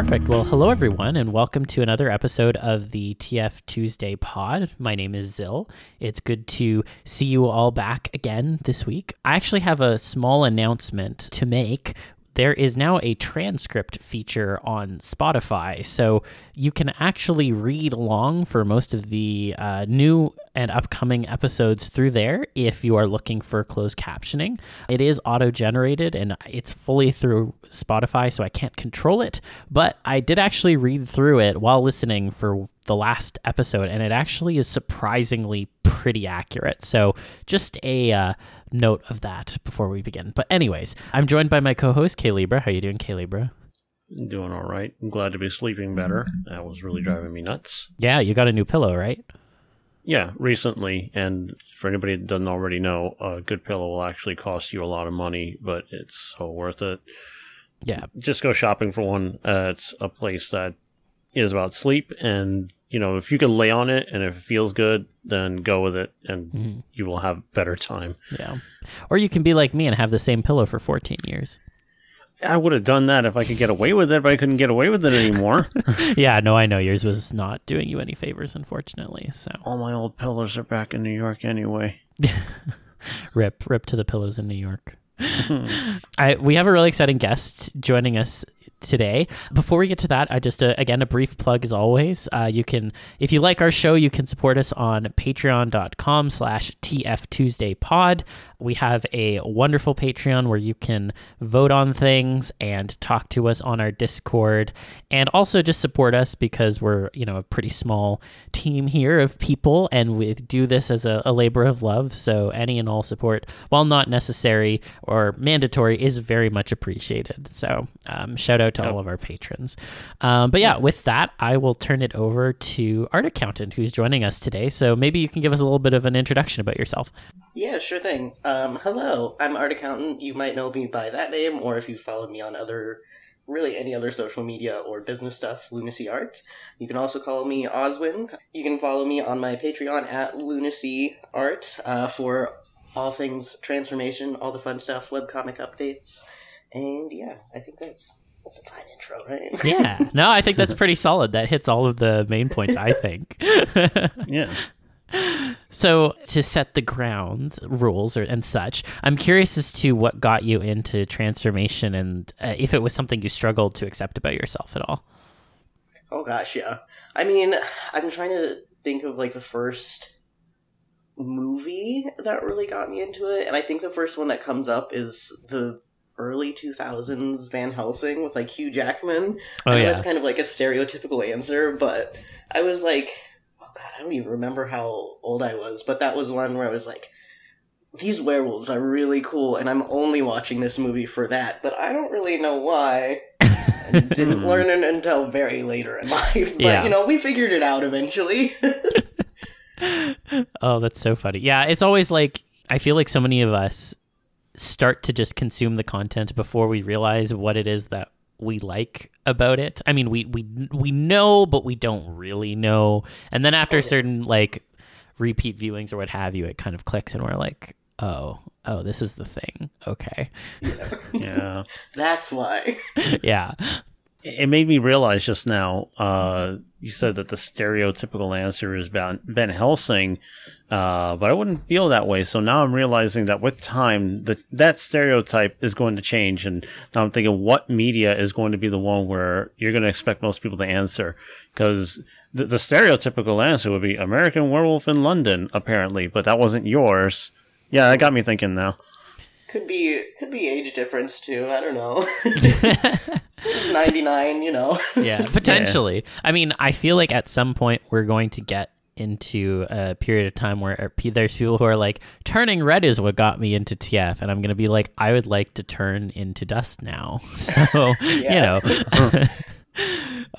Perfect. Well, hello everyone, and welcome to another episode of the TF Tuesday Pod. My name is Zil. It's good to see you all back again this week. I actually have a small announcement to make. There is now a transcript feature on Spotify, so you can actually read along for most of the uh, new and upcoming episodes through there if you are looking for closed captioning. It is auto generated and it's fully through Spotify, so I can't control it. But I did actually read through it while listening for the last episode, and it actually is surprisingly pretty accurate. So just a uh, note of that before we begin. But anyways, I'm joined by my co-host K-Libra. How you doing, K-Libra? Doing all right. I'm glad to be sleeping better. That was really driving me nuts. Yeah, you got a new pillow, right? Yeah, recently. And for anybody that doesn't already know, a good pillow will actually cost you a lot of money, but it's so worth it. Yeah. Just go shopping for one. Uh, it's a place that is about sleep. And, you know, if you can lay on it and if it feels good, then go with it and Mhm. you will have better time. Yeah. Or you can be like me and have the same pillow for 14 years. I would have done that if I could get away with it, but I couldn't get away with it anymore. yeah, no, I know yours was not doing you any favors, unfortunately. So All my old pillows are back in New York anyway. rip, rip to the pillows in New York. I we have a really exciting guest joining us today. Before we get to that, I just uh, again a brief plug as always. Uh, you can, if you like our show, you can support us on Patreon.com/slash TF Tuesday Pod. We have a wonderful Patreon where you can vote on things and talk to us on our Discord, and also just support us because we're you know a pretty small team here of people, and we do this as a, a labor of love. So any and all support, while not necessary or mandatory, is very much appreciated. So um, shout out to all of our patrons. Um, but yeah, with that, I will turn it over to Art Accountant who's joining us today. So maybe you can give us a little bit of an introduction about yourself. Yeah, sure thing. Um, hello, I'm Art Accountant. You might know me by that name, or if you followed me on other, really any other social media or business stuff, Lunacy Art. You can also call me Ozwin. You can follow me on my Patreon at Lunacy Art uh, for all things transformation, all the fun stuff, webcomic updates, and yeah, I think that's that's a fine intro, right? Yeah, no, I think that's pretty solid. That hits all of the main points, I think. Yeah. So, to set the ground rules or, and such, I'm curious as to what got you into transformation and uh, if it was something you struggled to accept about yourself at all. Oh gosh, yeah. I mean, I'm trying to think of like the first movie that really got me into it, and I think the first one that comes up is the early 2000s Van Helsing with like Hugh Jackman. Oh, I know yeah. that's kind of like a stereotypical answer, but I was like, oh god, I don't even remember how old I was, but that was one where I was like, these werewolves are really cool, and I'm only watching this movie for that, but I don't really know why. I didn't learn it until very later in life, but Yeah. you know, we figured it out eventually. Oh, that's so funny. Yeah, it's always like I feel like so many of us start to just consume the content before we realize what it is that we like about it. I mean, we we we know, but we don't really know. And then after oh, certain like repeat viewings or what have you, it kind of clicks, and we're like, oh, oh, this is the thing. Okay, Yeah. That's why. yeah, It made me realize just now. Uh, you said that the stereotypical answer is Van Helsing, uh, but I wouldn't feel that way. So now I'm realizing that with time, that that stereotype is going to change, and now I'm thinking, what media is going to be the one where you're going to expect most people to answer? Because the, the stereotypical answer would be American Werewolf in London, apparently, but that wasn't yours. Yeah, that got me thinking now. Could be could be age difference too. I don't know. Ninety nine, you know. yeah, potentially. I mean, I feel like at some point we're going to get into a period of time where er, there's people who are like turning red is what got me into TF and I'm going to be like I would like to turn into dust now. So, you know.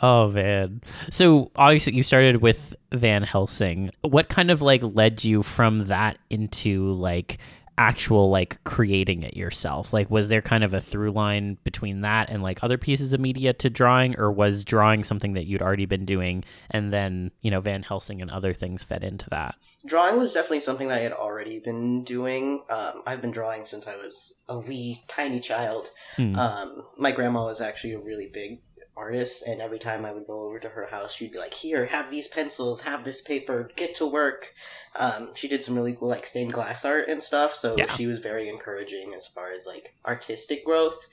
oh man. So, obviously you started with Van Helsing. What kind of like led you from that into like actual like creating it yourself? Like was there kind of a through line between that and like other pieces of media to drawing or was drawing something that you'd already been doing and then, you know, Van Helsing and other things fed into that? Drawing was definitely something that I had already been doing. Um, I've been drawing since I was a wee tiny child. Hmm. Um, my grandma was actually a really big artists, and every time I would go over to her house, she'd be like, "Here, have these pencils, have this paper, get to work." Um, she did some really cool like stained glass art and stuff, so Yeah. she was very encouraging as far as like artistic growth.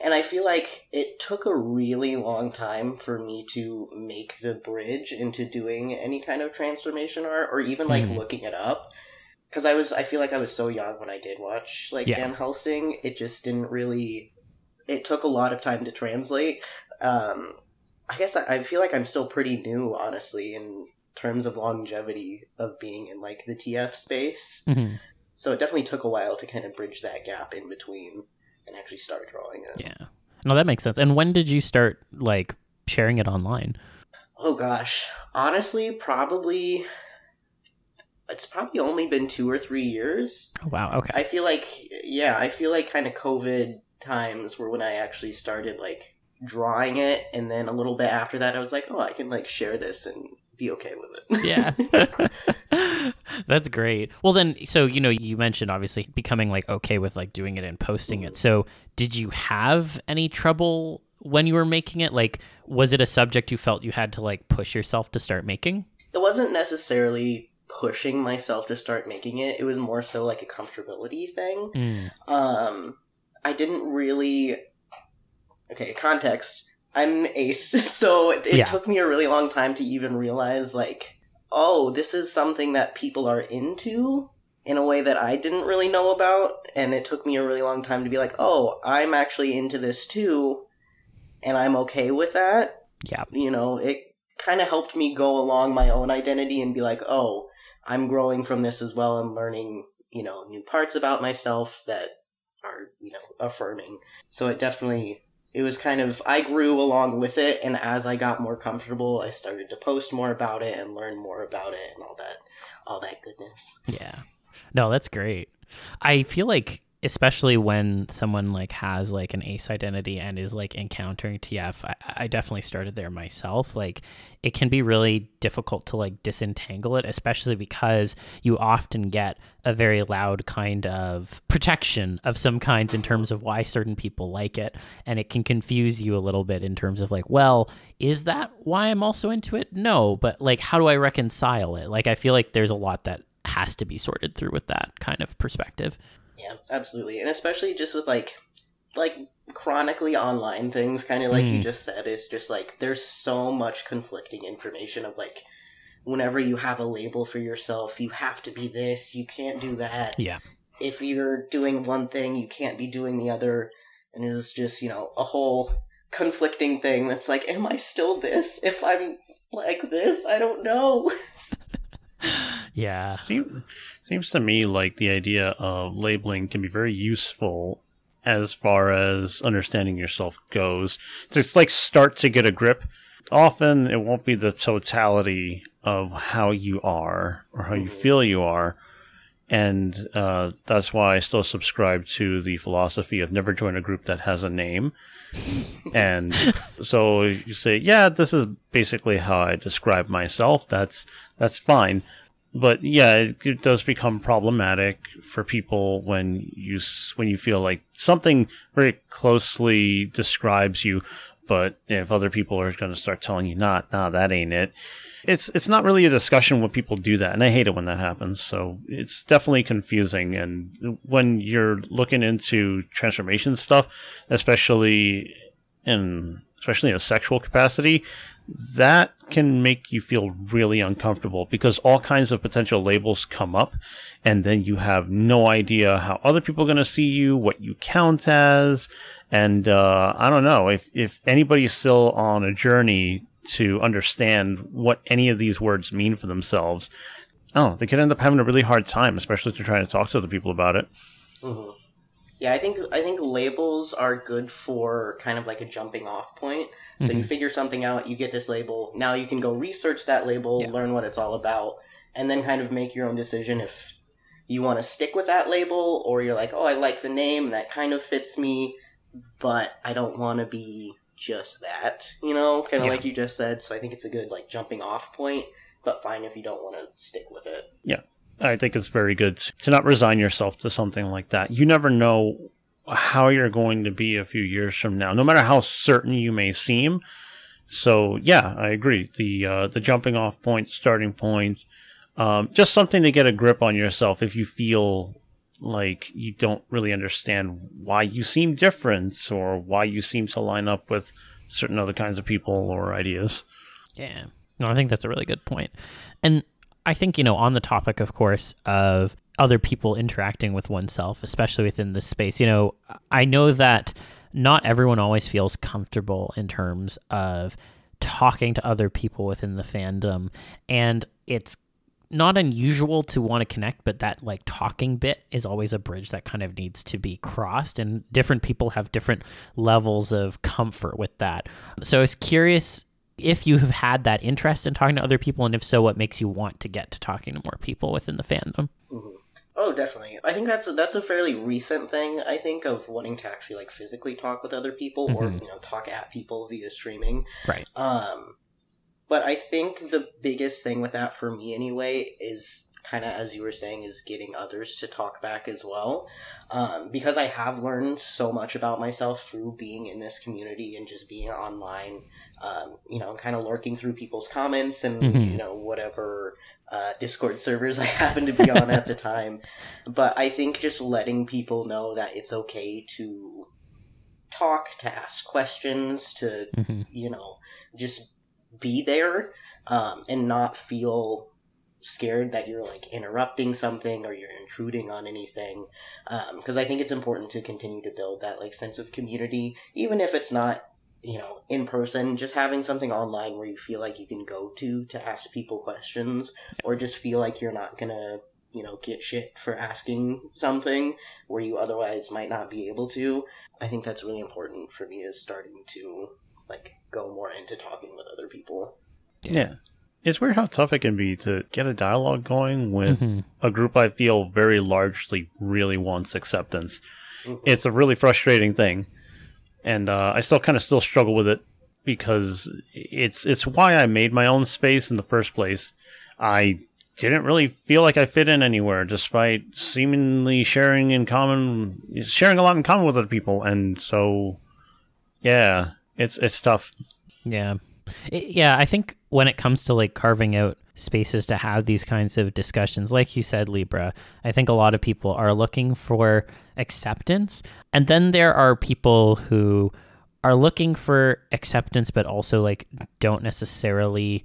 And I feel like it took a really long time for me to make the bridge into doing any kind of transformation art, or even like Mhm. looking it up. Because I was, I feel like I was so young when I did watch like Yeah. Van Helsing. It just didn't really. It took a lot of time to translate. Um, I guess I, I feel like I'm still pretty new, honestly, in terms of longevity of being in like the TF space. Mhm. So it definitely took a while to kind of bridge that gap in between and actually start drawing it. Yeah. No, that makes sense. And when did you start like sharing it online? Oh gosh, honestly, probably it's probably only been two or three years. Oh, wow. Okay. I feel like yeah, I feel like kind of COVID times were when I actually started like drawing it, and then a little bit after that, I was like, oh, I can like share this and be okay with it. yeah. That's great. Well then so you know you mentioned obviously becoming like okay with like doing it and posting it. So did you have any trouble when you were making it? Like was it a subject you felt you had to like push yourself to start making? it wasn't necessarily pushing myself to start making it. It was more so like a comfortability thing. Mm. Um, I didn't really. Okay, context. I'm ace, so it, it Yeah. took me a really long time to even realize, like, oh, this is something that people are into in a way that I didn't really know about, and it took me a really long time to be like, oh, I'm actually into this too, and I'm okay with that. Yeah. You know, it kind of helped me go along my own identity and be like, oh, I'm growing from this as well and learning, you know, new parts about myself that are, you know, affirming. So it definitely it was kind of I grew along with it and as I got more comfortable, I started to post more about it and learn more about it and all that all that goodness. Yeah. No, that's great. I feel like especially when someone like has like an ace identity and is like encountering TF, I, I definitely started there myself. Like it can be really difficult to like disentangle it, especially because you often get a very loud kind of protection of some kinds in terms of why certain people like it. And it can confuse you a little bit in terms of like, well, is that why I'm also into it? No, but like, how do I reconcile it? Like, I feel like there's a lot that has to be sorted through with that kind of perspective. Yeah, absolutely. And especially just with like like chronically online things, kind of like you Mm. just said, it's just like there's so much conflicting information of like whenever you have a label for yourself, you have to be this, you can't do that. Yeah. If you're doing one thing, you can't be doing the other. And it's just, you know, a whole conflicting thing that's like, am I still this if I'm like this? I don't know. Yeah. Seem, seems to me like the idea of labeling can be very useful as far as understanding yourself goes. It's, it's like start to get a grip. Often it won't be the totality of how you are or how you feel you are. And uh, that's why I still subscribe to the philosophy of never join a group that has a name. and so you say, yeah, this is basically how I describe myself. That's that's fine. But yeah, it, it does become problematic for people when you when you feel like something very closely describes you, but if other people are going to start telling you, "Not, nah, that ain't it," it's it's not really a discussion when people do that, and I hate it when that happens. So it's definitely confusing. And when you're looking into transformation stuff, especially in especially in a sexual capacity, that can make you feel really uncomfortable because all kinds of potential labels come up, and then you have no idea how other people are going to see you, what you count as, and uh, I don't know if if anybody's still on a journey to understand what any of these words mean for themselves. Oh, they could end up having a really hard time, especially to try to talk to other people about it. hmm Yeah, I think I think labels are good for kind of like a jumping off point. So you mm-hmm. figure something out, you get this label. Now you can go research that label, Yeah. learn what it's all about, and then kind of make your own decision if you want to stick with that label or you're like, "Oh, I like the name, that kind of fits me, but I don't want to be just that." You know, kind of Yeah. like you just said. So I think it's a good like jumping off point, but fine if you don't want to stick with it. I think it's very good to not resign yourself to something like that. You never know how you're going to be a few years from now, no matter how certain you may seem. So yeah, I agree. The uh, the jumping off point, starting point, um, just something to get a grip on yourself if you feel like you don't really understand why you seem different or why you seem to line up with certain other kinds of people or ideas. Yeah. No, I think that's a really good point. And I think, you know, on the topic, of course, of other people interacting with oneself, especially within this space, you know, I know that not everyone always feels comfortable in terms of talking to other people within the fandom. And it's not unusual to want to connect, but that like talking bit is always a bridge that kind of needs to be crossed, and different people have different levels of comfort with that. So I was curious if you have had that interest in talking to other people, and if so, what makes you want to get to talking to more people within the fandom? Mm-hmm. Oh, definitely. I think that's a, that's a fairly recent thing. I think of wanting to actually like physically talk with other people, mm-hmm. or you know, talk at people via streaming. Right. Um, but I think the biggest thing with that for me anyway is kind of as you were saying is getting others to talk back as well um, because i have learned so much about myself through being in this community and just being online um, you know kind of lurking through people's comments and mm-hmm. you know whatever uh, discord servers i happen to be on at the time but i think just letting people know that it's okay to talk to ask questions to mm-hmm. you know just be there um, and not feel scared that you're like interrupting something or you're intruding on anything because um, i think it's important to continue to build that like sense of community even if it's not you know in person just having something online where you feel like you can go to to ask people questions or just feel like you're not gonna you know get shit for asking something where you otherwise might not be able to i think that's really important for me is starting to like go more into talking with other people. Yeah. Yeah. It's weird how tough it can be to get a dialogue going with mm-hmm. a group I feel very largely really wants acceptance. Mm-hmm. It's a really frustrating thing. And uh, I still kind of still struggle with it because it's it's why I made my own space in the first place. I didn't really feel like I fit in anywhere, despite seemingly sharing in common, sharing a lot in common with other people, and so, yeah, it's it's tough. Yeah. Yeah, I think when it comes to like carving out spaces to have these kinds of discussions, like you said, Libra, I think a lot of people are looking for acceptance. And then there are people who are looking for acceptance, but also like don't necessarily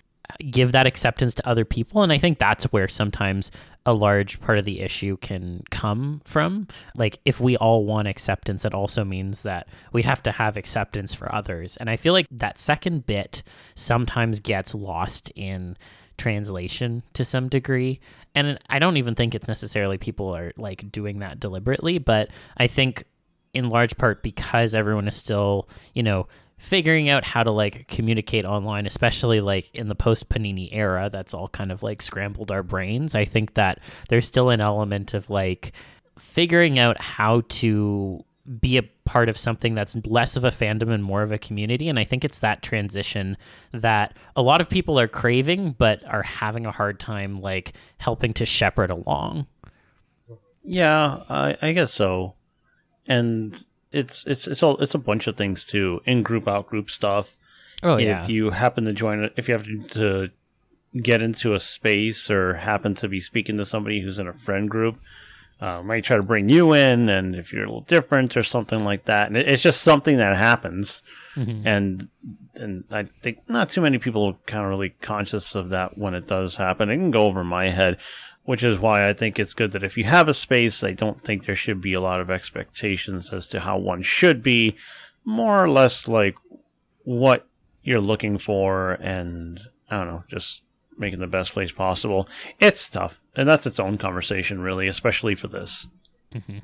give that acceptance to other people. And I think that's where sometimes a large part of the issue can come from. Like, if we all want acceptance, it also means that we have to have acceptance for others. And I feel like that second bit sometimes gets lost in translation to some degree. And I don't even think it's necessarily people are like doing that deliberately, but I think in large part because everyone is still, you know, figuring out how to like communicate online, especially like in the post Panini era, that's all kind of like scrambled our brains. I think that there's still an element of like figuring out how to be a part of something that's less of a fandom and more of a community. And I think it's that transition that a lot of people are craving, but are having a hard time like helping to shepherd along. Yeah, I, I guess so. And it's it's it's all it's a bunch of things too in group out group stuff. Oh yeah. If you happen to join, if you have to, to get into a space or happen to be speaking to somebody who's in a friend group, uh, might try to bring you in, and if you're a little different or something like that, and it's just something that happens, mm-hmm. and and I think not too many people are kind of really conscious of that when it does happen. It can go over my head which is why I think it's good that if you have a space, I don't think there should be a lot of expectations as to how one should be. More or less like what you're looking for, and I don't know, just making the best place possible. It's tough, and that's its own conversation, really, especially for this. Mm-hmm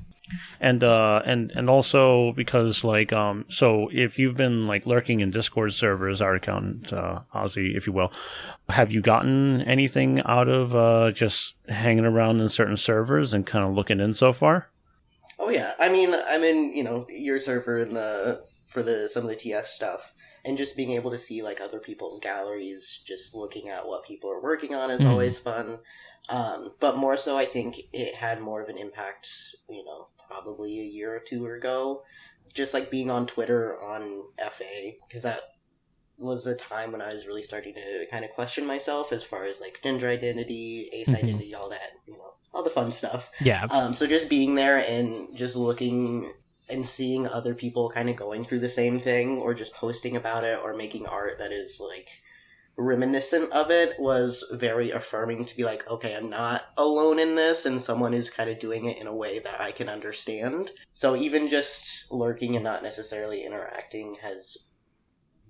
and uh and and also because like um so if you've been like lurking in discord servers our account uh ozzy if you will have you gotten anything out of uh just hanging around in certain servers and kind of looking in so far? Oh yeah. I mean i'm in you know your server in the for the some of the tf stuff and just being able to see like other people's galleries just looking at what people are working on is mm. always fun um, but more so, I think it had more of an impact, you know, probably a year or two ago. Just like being on Twitter on FA, because that was a time when I was really starting to kind of question myself as far as like gender identity, ace Mhm. identity, all that, you know, all the fun stuff. Yeah. Um, so just being there and just looking and seeing other people kind of going through the same thing or just posting about it or making art that is like reminiscent of it was very affirming to be like, okay, I'm not alone in this and someone is kind of doing it in a way that I can understand. So even just lurking and not necessarily interacting has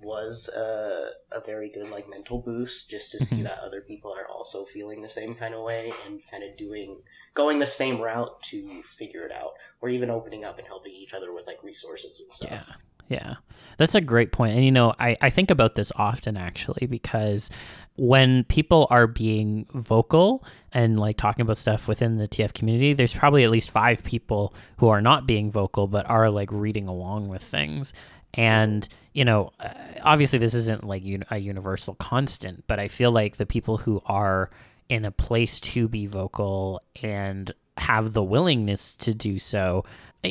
was a, a very good like mental boost just to see Mhm. that other people are also feeling the same kind of way and kind of doing going the same route to figure it out or even opening up and helping each other with like resources and stuff Yeah. Yeah. That's a great point. And, you know, I, I think about this often actually because when people are being vocal and like talking about stuff within the TF community, there's probably at least five people who are not being vocal but are like reading along with things. And, you know, uh, obviously this isn't like un- a universal constant, but I feel like the people who are in a place to be vocal and have the willingness to do so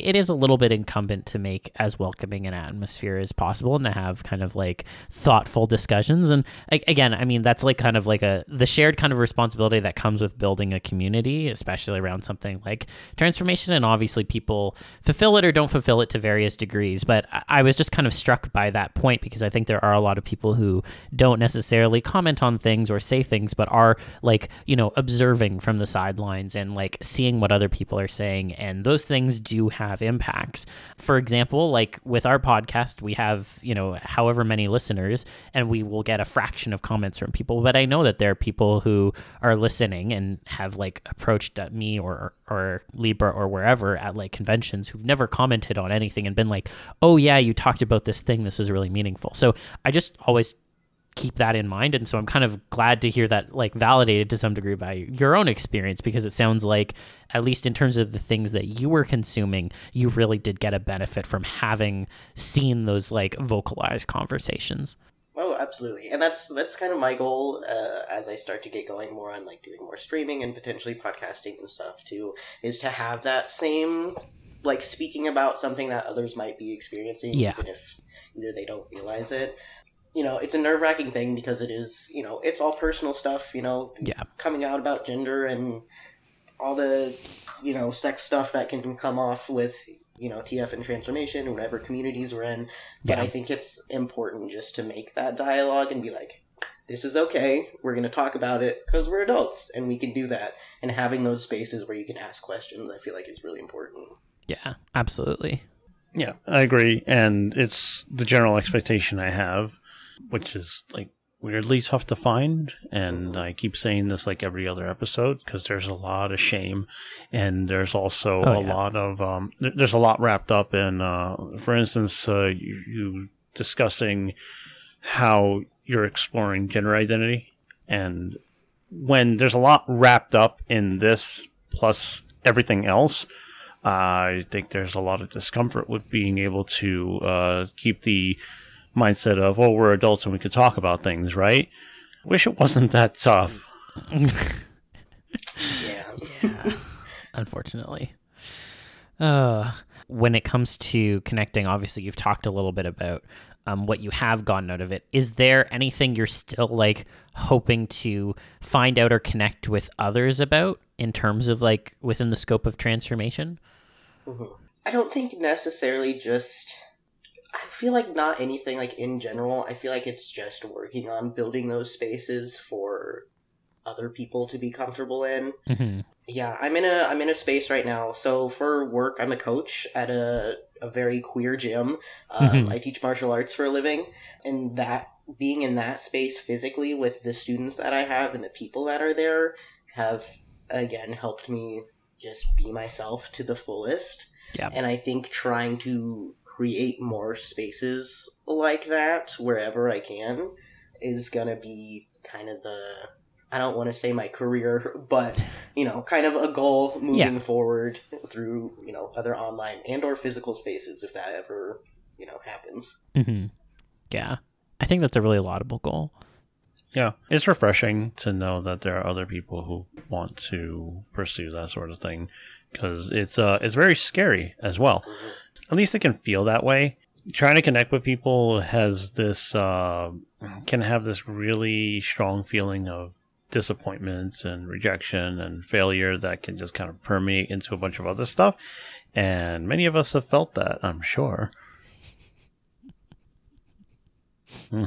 it is a little bit incumbent to make as welcoming an atmosphere as possible and to have kind of like thoughtful discussions. And again i mean that's like kind of like a the shared kind of responsibility that comes with building a community especially around something like transformation. And obviously people fulfill it or don't fulfill it to various degrees. But I- was just kind of struck by that point because i think there are a lot of people who don't necessarily comment on things or say things but are like you know observing from the sidelines and like seeing what other people are saying. And those things do have impacts. For example like with our podcast we have you know however many listeners and we will get a fraction of comments from people. But i know that there are people who are listening and have like approached me or or libra or wherever at like conventions who've never commented on anything and been like oh yeah you talked about this thing. This is really meaningful. So i just always keep that in mind and so i'm kind of glad to hear that like validated to some degree by your own experience because it sounds like at least in terms of the things that you were consuming you really did get a benefit from having seen those like vocalized conversations Oh, absolutely, and that's that's kind of my goal uh, as I start to get going more on like doing more streaming and potentially podcasting and stuff too. Is to have that same like speaking about something that others might be experiencing, Yeah. even if either they don't realize it. You know, it's a nerve wracking thing because it is. You know, it's all personal stuff. You know, yeah coming out about gender and all the you know sex stuff that can come off with you know TF and transformation or whatever communities we're in. But Yeah. I think it's important just to make that dialogue and be like, this is okay. We're going to talk about it because we're adults and we can do that. And having those spaces where you can ask questions, I feel like is really important. yeah absolutely Yeah, I agree, and it's the general expectation I have, which is like weirdly tough to find. And I keep saying this like every other episode because there's a lot of shame, and there's also Oh, a yeah. lot of um, there- there's a lot wrapped up in, uh, for instance, uh, you, you discussing how you're exploring gender identity, and when there's a lot wrapped up in this plus everything else. I think there's a lot of discomfort with being able to uh, keep the mindset of, oh, we're adults and we can talk about things, right? Wish it wasn't that tough. Yeah. yeah unfortunately uh when it comes to connecting obviously you've talked a little bit about um, what you have gotten out of it is there anything you're still like hoping to find out or connect with others about in terms of like within the scope of transformation Mhm. I don't think necessarily just. I feel like not anything like in general. I feel like it's just working on building those spaces for other people to be comfortable in. mm-hmm. Yeah, I'm in a I'm in a space right now. So for work, I'm a coach at a a very queer gym. Um, Mhm. I teach martial arts for a living, and that being in that space physically with the students that I have and the people that are there have again helped me just be myself to the fullest. Yeah. And I think trying to create more spaces like that wherever I can is gonna be kind of the I don't want to say my career, but you know, kind of a goal moving forward through you know other online and or physical spaces if that ever you know happens. Mm-hmm. yeah i think that's a really laudable goal Yeah, it's refreshing to know that there are other people who want to pursue that sort of thing because it's uh it's very scary as well. At least it can feel that way. Trying to connect with people has this uh, can have this really strong feeling of disappointment and rejection and failure that can just kind of permeate into a bunch of other stuff. And many of us have felt that, I'm sure. All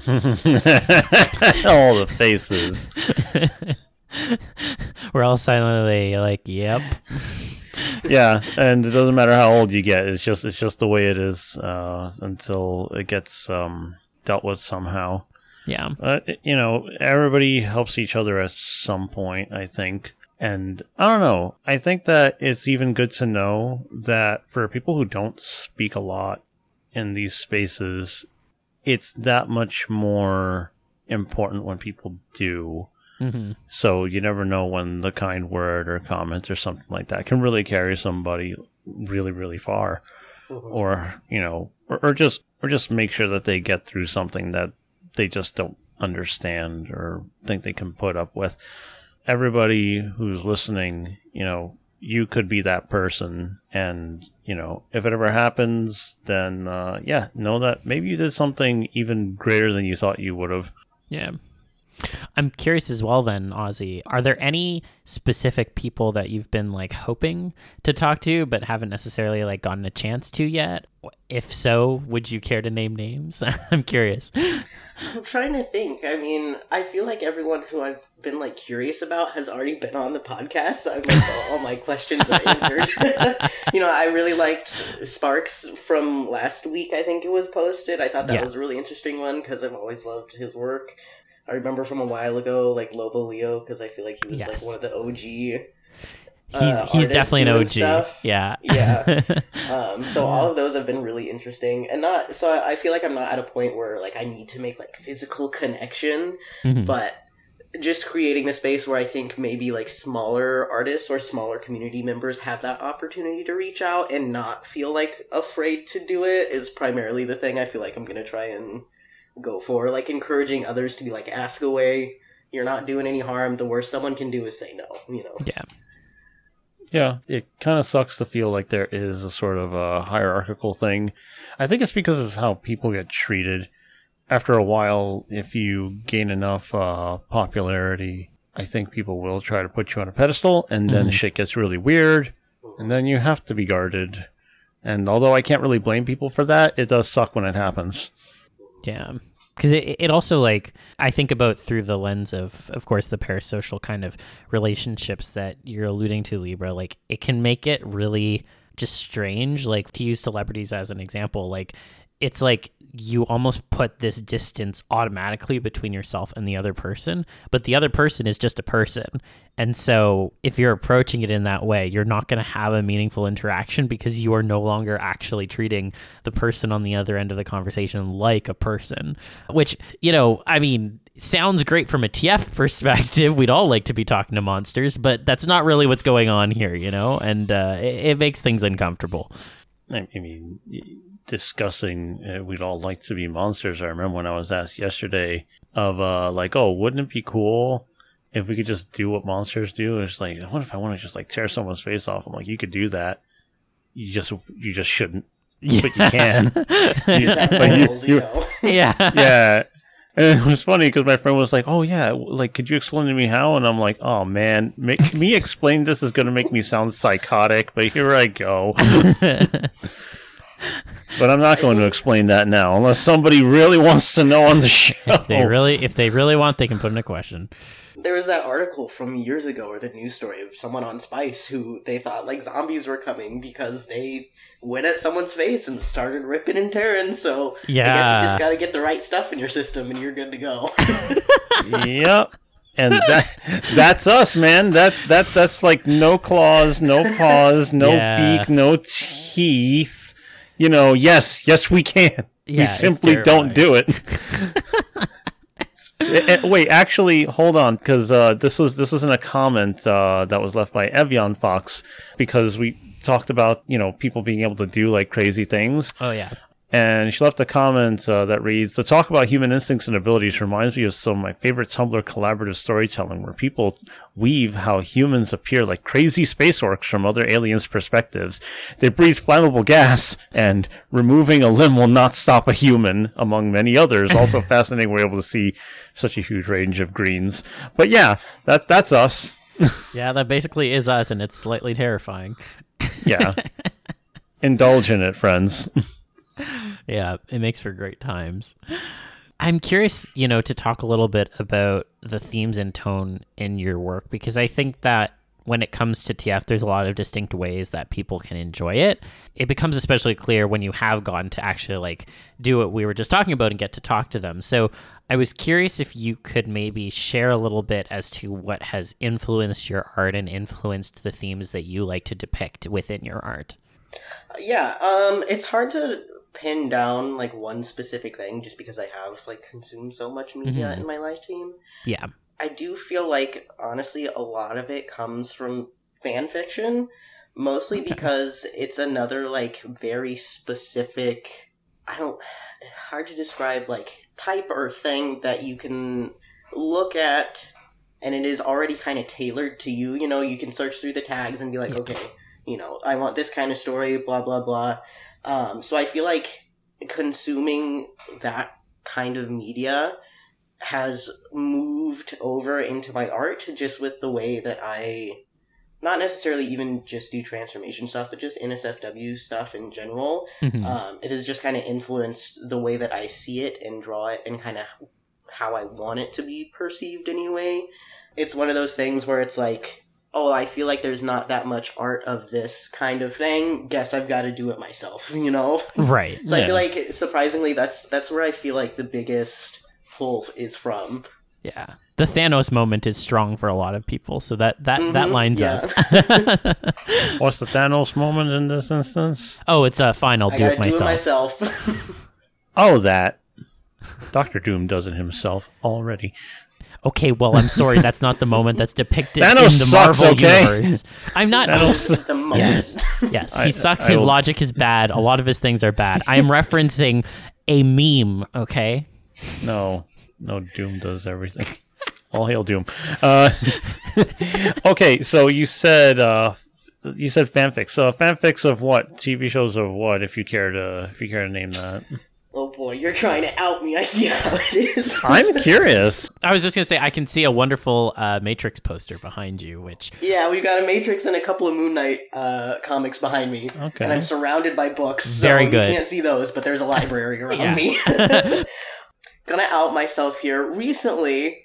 the faces. We're all silently like, "Yep." yeah, and it doesn't matter how old you get. It's just it's just the way it is uh, until it gets um, dealt with somehow. Yeah. Uh, you know, everybody helps each other at some point, I think. And I don't know. I think that it's even good to know that for people who don't speak a lot in these spaces, it's that much more important when people do. Hmm So you never know when the kind word or comment or something like that can really carry somebody really, really far, or you know, or, or just or just make sure that they get through something that they just don't understand or think they can put up with. Everybody who's listening, you know, you could be that person, and you know, if it ever happens, then uh, yeah, know that maybe you did something even greater than you thought you would have. Yeah. I'm curious as well then, Ozzy. Are there any specific people that you've been like hoping to talk to but haven't necessarily like gotten a chance to yet? If so, would you care to name names? I'm curious. I'm trying to think. I mean, I feel like everyone who I've been like curious about has already been on the podcast. So I'm like, all, all my questions are answered. you know, I really liked Sparks from last week. I think it was posted. I thought that Yeah. was a really interesting one because I've always loved his work. I remember from a while ago, like Lobo Leo, because I feel like he was like one of the OG. He's uh, he's artists definitely an OG. stuff. Yeah. Yeah. Um, so all of those have been really interesting, and not so I, I feel like I'm not at a point where like I need to make like physical connection, Mhm. but just creating a space where I think maybe like smaller artists or smaller community members have that opportunity to reach out and not feel like afraid to do it is primarily the thing I feel like I'm gonna try and go for. Like encouraging others to be like ask away. You're not doing any harm. The worst someone can do is say no. You know. yeah. Yeah, it kind of sucks to feel like there is a sort of a hierarchical thing. I think it's because of how people get treated. After a while, if you gain enough uh, popularity, I think people will try to put you on a pedestal, and then Mhm. shit gets really weird, and then you have to be guarded. And although I can't really blame people for that, it does suck when it happens. Yeah. Because it, it also, like, I think about through the lens of, of course, the parasocial kind of relationships that you're alluding to, Libra. Like, it can make it really just strange. Like, to use celebrities as an example, like, it's like you almost put this distance automatically between yourself and the other person, but the other person is just a person. And so if you're approaching it in that way, you're not going to have a meaningful interaction because you are no longer actually treating the person on the other end of the conversation like a person, which, you know, I mean, sounds great from a TF perspective. We'd all like to be talking to monsters, but that's not really what's going on here, you know? And uh, it, it makes things uncomfortable. I mean, discussing uh, we'd all like to be monsters. I remember when I was asked yesterday of uh like, oh, wouldn't it be cool if we could just do what monsters do? It's like, what if I want to just like tear someone's face off? I'm like, you could do that. You just you just shouldn't, but you can. Is But you- you- yeah. yeah. And it was funny because my friend was like, "Oh yeah, like could you explain to me how?" And I'm like, "Oh man, make me explain this is going to make me sound psychotic." But here I go. But I'm not going to explain that now unless somebody really wants to know on the show. if they really if they really want, they can put in a question. There was that article from years ago, or the news story of someone on Spice who they thought like zombies were coming because they went at someone's face and started ripping and tearing. So yeah, I guess you just got to get the right stuff in your system, and you're good to go. yep. And that that's us, man. That that that's like no claws, no paws, no Yeah. beak, no teeth. You know, yes, yes we can. Yeah, we simply don't do it. Eh, eh, wait, actually, hold on, because uh, this was this wasn't a comment uh, that was left by Evian Fox because we talked about you know people being able to do like crazy things. Oh yeah. And she left a comment uh, that reads The talk about human instincts and abilities reminds me of some of my favorite Tumblr collaborative storytelling, where people weave how humans appear like crazy space orcs from other aliens' perspectives. They breathe flammable gas, and removing a limb will not stop a human, among many others. Also fascinating, we're able to see such a huge range of greens. But yeah, that, that's us. Yeah, that basically is us, and it's slightly terrifying. Yeah. Indulge in it, friends. Yeah, it makes for great times. I'm curious, you know, to talk a little bit about the themes and tone in your work because I think that when it comes to TF, there's a lot of distinct ways that people can enjoy it. It becomes especially clear when you have gone to actually like do what we were just talking about and get to talk to them. So I was curious if you could maybe share a little bit as to what has influenced your art and influenced the themes that you like to depict within your art. Yeah, um, it's hard to pin down like one specific thing just because I have like consumed so much media Mhm. in my lifetime. Yeah. I do feel like honestly a lot of it comes from fan fiction, mostly Okay. because it's another like very specific I don't hard to describe like type or thing that you can look at and it is already kind of tailored to you, you know, you can search through the tags and be like, Yeah. okay, you know, I want this kind of story, blah blah blah. Um, so I feel like consuming that kind of media has moved over into my art just with the way that I not necessarily even just do transformation stuff, but just NSFW stuff in general. Mhm. Um, it has just kind of influenced the way that I see it and draw it and kind of how I want it to be perceived anyway. It's one of those things where it's like, oh, I feel like there's not that much art of this kind of thing. Guess I've got to do it myself, you know? right. So I feel like surprisingly that's that's where I feel like the biggest pull is from. Yeah. The Thanos moment is strong for a lot of people, so that that that Mhm, lines yeah. up. What's the Thanos moment in this instance? oh, it's uh, fine. I'll do it myself. do it myself. Oh, that. Doctor Doom does it himself already. Okay, well, I'm sorry. That's not the moment that's depicted in the sucks, Marvel okay? universe. I'm not. Thanos. the moment. Yes, yes he I- sucks. I His will- logic is bad. A lot of his things are bad. I am referencing a meme. Okay. No, no, Doom does everything. All hail Doom. Uh, okay, so you said uh, you said fanfics. So fanfics of what? TV shows of what? If you care to, if you care to name that. Oh boy, you're trying to out me. I see how it is. I'm curious. I was just gonna say I can see a wonderful uh, Matrix poster behind you, which yeah, we've got a Matrix and a couple of Moon Knight uh, comics behind me. Okay. And I'm surrounded by books. So Very You good. can't see those, but there's a library around me. Gonna out myself here. Recently,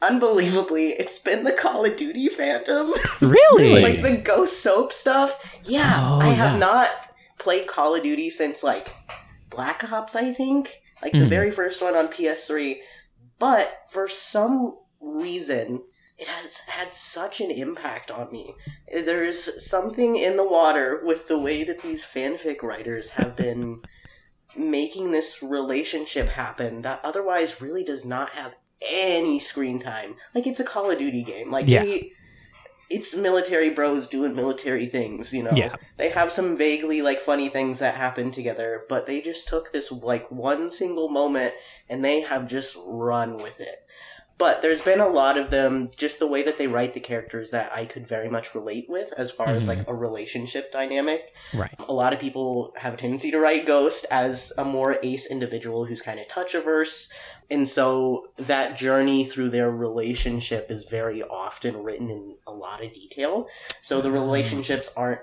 unbelievably, it's been the Call of Duty fandom. really, like the Ghost Soap stuff. Yeah, Oh, I have yeah. not played Call of Duty since like Black Ops, I think, like the Mhm. very first one on PS3. But for some reason, it has had such an impact on me. There's something in the water with the way that these fanfic writers have been making this relationship happen that otherwise really does not have any screen time. Like it's a Call of Duty game. Like Yeah. they, it's military bros doing military things, you know. Yeah. They have some vaguely like funny things that happen together, but they just took this like one single moment and they have just run with it. But there's been a lot of them, just the way that they write the characters that I could very much relate with as far as Mhm. like a relationship dynamic right? a lot of people have a tendency to write Ghost as a more ace individual who's kind of touch averse. And so that journey through their relationship is very often written in a lot of detail. So the Ah. relationships aren't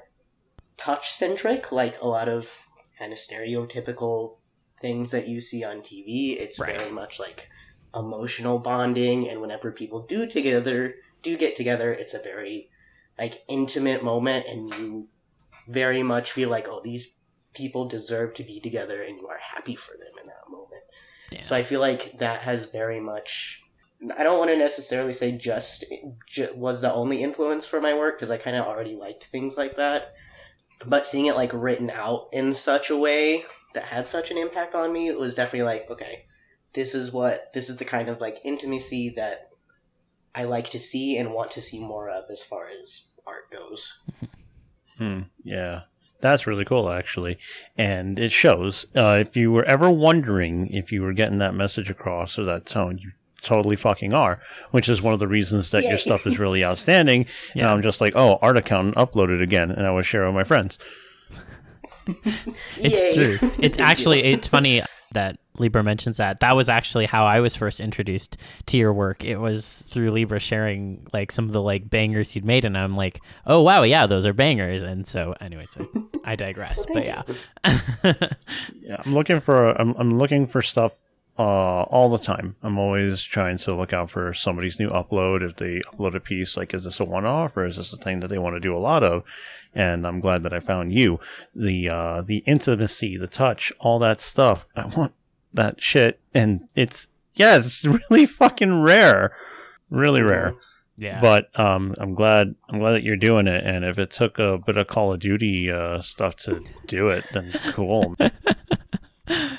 touch centric like a lot of kind of stereotypical things that you see on TV. It's Right. very much like emotional bonding and whenever people do together do get together, it's a very like intimate moment and you very much feel like, oh, these people deserve to be together and you are happy for them in that moment. Yeah. So I feel like that has very much. I don't want to necessarily say just, ju- was the only influence for my work because I kind of already liked things like that. But seeing it like written out in such a way that had such an impact on me, it was definitely like, okay, this is what this is the kind of like intimacy that I like to see and want to see more of as far as art goes. Hmm. Yeah. That's really cool, actually, and it shows. Uh, if you were ever wondering if you were getting that message across or that tone, you totally fucking are. Which is one of the reasons that your stuff is really outstanding. And Yeah. I'm just like, oh, art accountant uploaded again, and I would share with my friends. It's Yay. true. It's actually it's funny that Libra mentions that. That was actually how I was first introduced to your work. It was through Libra sharing like some of the like bangers you'd made, and I'm like, oh wow, yeah, those are bangers. And so, anyway, so I digress. but yeah, Yeah, I'm looking for I'm I'm looking for stuff uh, all the time. I'm always trying to look out for somebody's new upload. If they upload a piece, like is this a one off or is this a thing that they want to do a lot of? And I'm glad that I found you. The uh, the intimacy, the touch, all that stuff. I want that shit, and it's yeah, it's really fucking rare, really rare. yeah. But um, I'm glad I'm glad that you're doing it. And if it took a bit of Call of Duty uh, stuff to do it, then cool.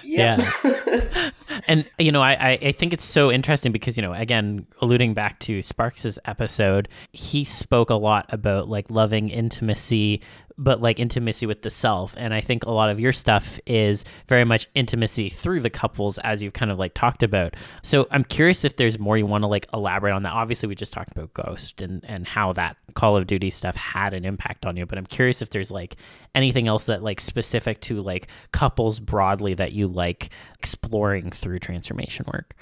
Yeah. and you know I, I i think it's so interesting because you know again alluding back to sparks's episode he spoke a lot about like loving intimacy but like intimacy with the self. And i think a lot of your stuff is very much intimacy through the couples as you've kind of like talked about. So i'm curious if there's more you want to like elaborate on that. Obviously we just talked about ghost and and how that call of duty stuff had an impact on you but i'm curious if there's like anything else that like specific to like couples broadly that you like exploring through transformation work.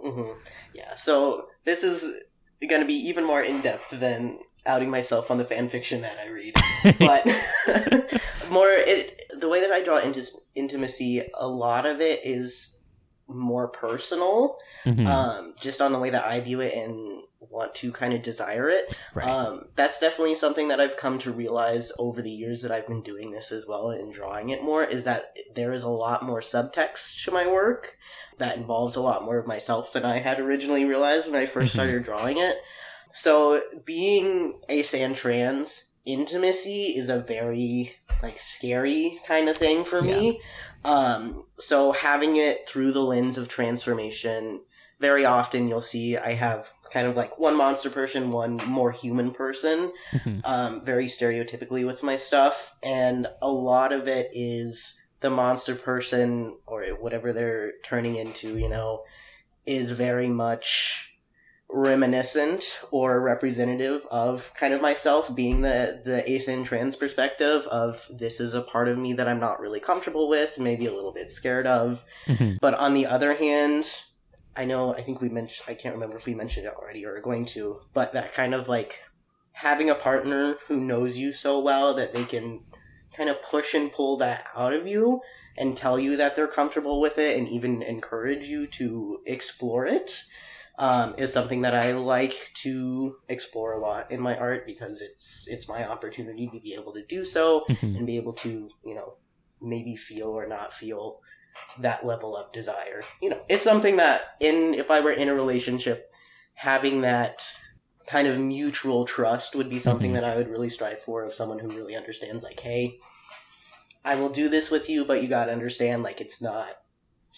Hmm Yeah. So this is going to be even more in depth than outing myself on the fan fiction that I read, but more it the way that I draw into intimacy. A lot of it is more personal, Mhm. um, just on the way that I view it and want to kind of desire it. right Um, that's definitely something that I've come to realize over the years that I've been doing this as well and drawing it more is that there is a lot more subtext to my work that involves a lot more of myself than I had originally realized when I 1st Mhm. started drawing it. So being ace and trans intimacy is a very like scary kind of thing for me. Um, so having it through the lens of transformation, very often you'll see I have kind of like one monster person, one more human person, Mhm. um, very stereotypically with my stuff, and a lot of it is the monster person or whatever they're turning into, you know, is very much reminiscent or representative of kind of myself being the the ace and trans perspective of this is a part of me that I'm not really comfortable with, maybe a little bit scared of. Mhm. But on the other hand, I know I think we mentioned I can't remember if we mentioned it already or are going to, but that kind of like having a partner who knows you so well that they can kind of push and pull that out of you and tell you that they're comfortable with it and even encourage you to explore it um, is something that I like to explore a lot in my art because it's it's my opportunity to be able to do so Mhm. and be able to you know maybe feel or not feel that level of desire you know it's something that in if i were in a relationship having that kind of mutual trust would be something Mhm. that i would really strive for of someone who really understands like hey i will do this with you but you got to understand like it's not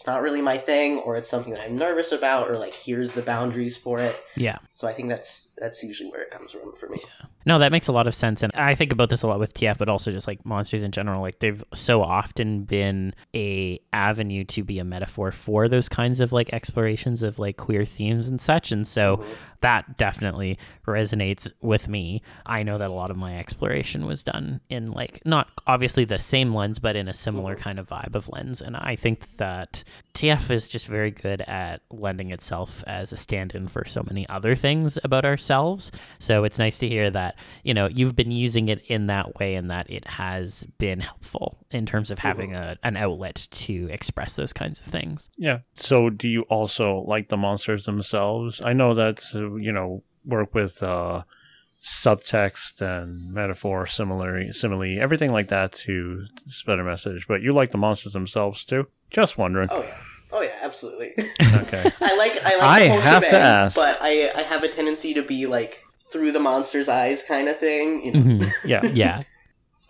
it's not really my thing or it's something that i'm nervous about or like here's the boundaries for it yeah so i think that's that's usually where it comes from for me No, that makes a lot of sense. And I think about this a lot with TF, but also just like monsters in general. Like they've so often been a avenue to be a metaphor for those kinds of like explorations of like queer themes and such. And so Mhm. That definitely resonates with me. I know that a lot of my exploration was done in like not obviously the same lens, but in a similar mm-hmm. kind of vibe of lens. And I think that TF is just very good at lending itself as a stand in for so many other things about ourselves. So it's nice to hear that, you know, you've been using it in that way and that it has been helpful in terms of having a, an outlet to express those kinds of things. Yeah. So, do you also like the monsters themselves? I know that you know work with uh, subtext and metaphor, simile, simile, everything like that to spread a message. But you like the monsters themselves too? Just wondering. oh yeah oh yeah absolutely Okay. I like I like I the whole have to ask. but I I have a tendency to be like through the monster's eyes kind of thing. You know? Mhm. Yeah. yeah.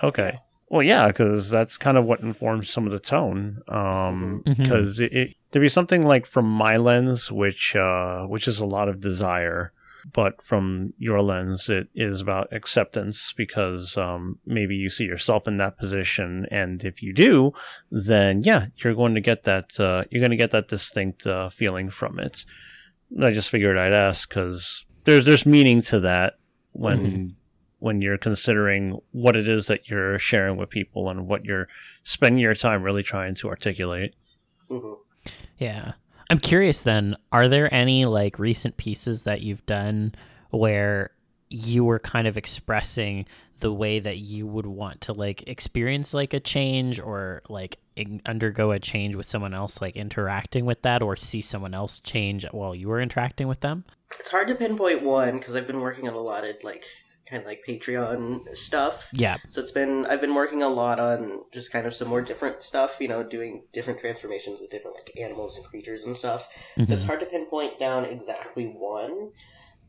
Okay. Well, yeah, because that's kind of what informs some of the tone. Um, Mhm. because it, it there'd be something like from my lens, which uh, which is a lot of desire. but from your lens, it is about acceptance because um, maybe you see yourself in that position, and if you do, then yeah, you're going to get that uh, you're going to get that distinct uh, feeling from it. I just figured I'd ask because there's there's meaning to that when mm-hmm. When you're considering what it is that you're sharing with people and what you're spending your time really trying to articulate. Mm-hmm. Yeah. I'm curious then, are there any like recent pieces that you've done where you were kind of expressing the way that you would want to like experience like a change or like undergo a change with someone else like interacting with that or see someone else change while you were interacting with them it's hard to pinpoint one because i've been working on a lot of like kind of like Patreon stuff. Yeah. So it's been I've been working a lot on just kind of some more different stuff, you know, doing different transformations with different like animals and creatures and stuff. Mm-hmm. So it's mm-hmm. hard to pinpoint down exactly one.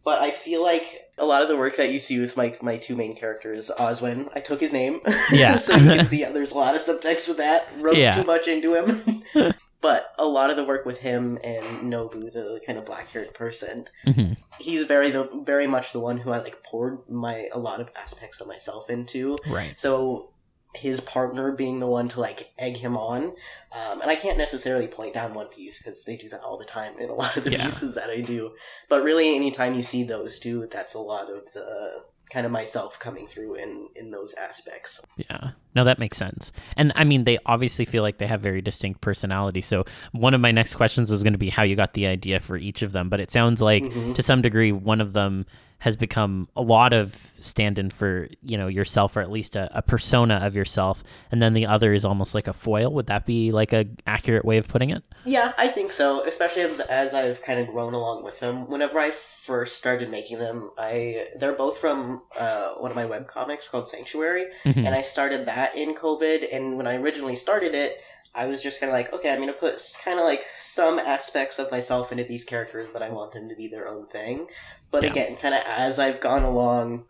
But I feel like a lot of the work that you see with my my two main characters, Ozwin, I took his name. Yeah. so you can see there's a lot of subtext with that. Wrote yeah. too much into him. but a lot of the work with him and Nobu, the kind of black haired person, mm-hmm. he's very the very much the one who I like poured my a lot of aspects of myself into. Right. So his partner being the one to like egg him on, um, and I can't necessarily point down one piece because they do that all the time in a lot of the yeah. pieces that I do. But really, anytime you see those two, that's a lot of the kind of myself coming through in in those aspects. Yeah. No, that makes sense. And I mean, they obviously feel like they have very distinct personality. So one of my next questions was going to be how you got the idea for each of them, but it sounds like mm-hmm. to some degree one of them has become a lot of stand-in for you know yourself or at least a, a, persona of yourself. And then the other is almost like a foil. Would that be like a accurate way of putting it? Yeah i think so especially as, as i've kind of grown along with them. Whenever i first started making them i they're both from uh, one of my web comics called sanctuary. Mm-hmm. and i started that in covid. And when i originally started it I was just kind of like, okay, I'm gonna put kind of like some aspects of myself into these characters, but I want them to be their own thing. But yeah. again, kind of as I've gone along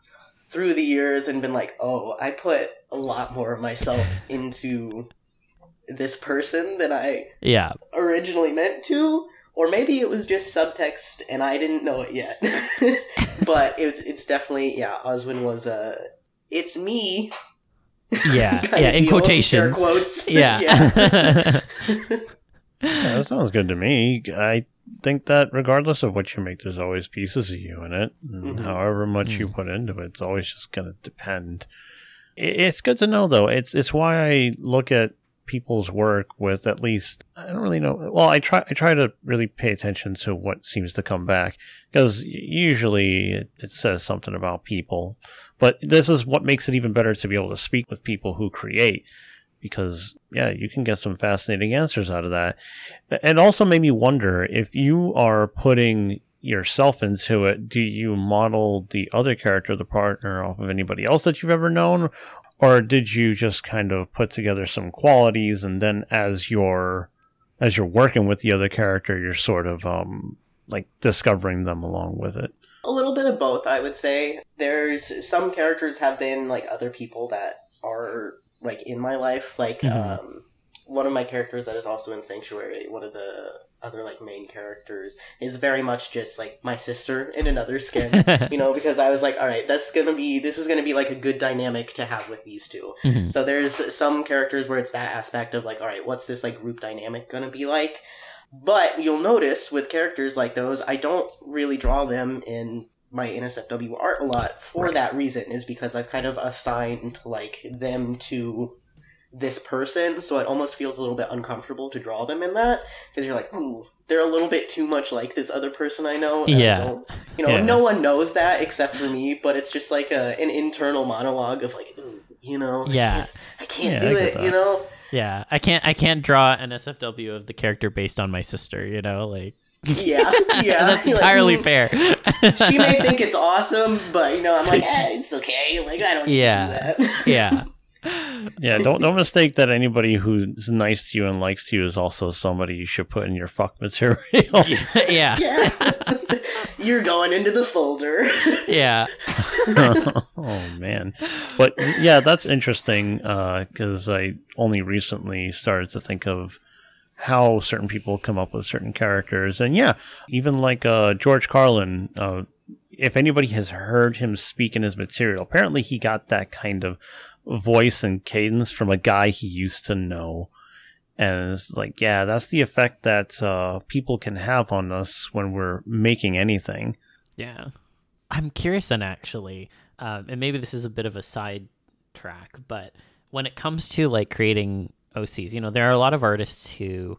through the years and been like, oh, I put a lot more of myself into this person than I yeah originally meant to. Or maybe it was just subtext and I didn't know it yet. but it's it's definitely yeah, Ozwin was a uh, it's me. Yeah, yeah, in quotations. quotes. Yeah. yeah. yeah, that sounds good to me. I think that regardless of what you make, there's always pieces of you in it. Mm-hmm. however much mm-hmm. you mm. put into it, it's always just going to depend. It's good to know, though. It's it's why I look at people's work with at least I don't really know. Well, I try I try to really pay attention to what seems to come back because usually it, it says something about people. But this is what makes it even better to be able to speak with people who create because yeah, you can get some fascinating answers out of that. And also made me wonder if you are putting yourself into it, do you model the other character, the partner, off of anybody else that you've ever known? Or did you just kind of put together some qualities and then as you're as you're working with the other character, you're sort of um like discovering them along with it? A little bit of both, I would say. There's some characters have been like other people that are like in my life. Like mm-hmm. um, one of my characters that is also in Sanctuary, one of the other like main characters is very much just like my sister in another skin you know because i was like all right that's gonna be this is gonna be like a good dynamic to have with these 2 mm-hmm. so there's some characters where it's that aspect of like all right what's this like group dynamic gonna be like but you'll notice with characters like those i don't really draw them in my NSFW art a lot for right. that reason is because I've kind of assigned like them to this person, so it almost feels a little bit uncomfortable to draw them in that because you're like, ooh, they're a little bit too much like this other person I know. yeah, I you know, yeah. no one knows that except for me, but it's just like a, an internal monologue of like, ooh, you know, yeah, I can't, I can't yeah, do I it, you know. Yeah, I can't. I can't draw an SFW of the character based on my sister. You know, like yeah, yeah. That's entirely like, fair. she may think it's awesome, but you know, I'm like, eh, it's okay. Like I don't yeah. Do that. yeah. Yeah, don't don't mistake that anybody who's nice to you and likes you is also somebody you should put in your fuck material. yeah. yeah. You're going into the folder. yeah. oh man. But yeah, that's interesting because uh, I only recently started to think of how certain people come up with certain characters. And yeah, even like uh, George Carlin, uh, if anybody has heard him speak in his material, apparently he got that kind of voice and cadence from a guy he used to know. And it's like, yeah, that's the effect that uh, people can have on us when we're making anything. Yeah. I'm curious then, actually, um, and maybe this is a bit of a side track, but when it comes to like creating OCs, you know, there are a lot of artists who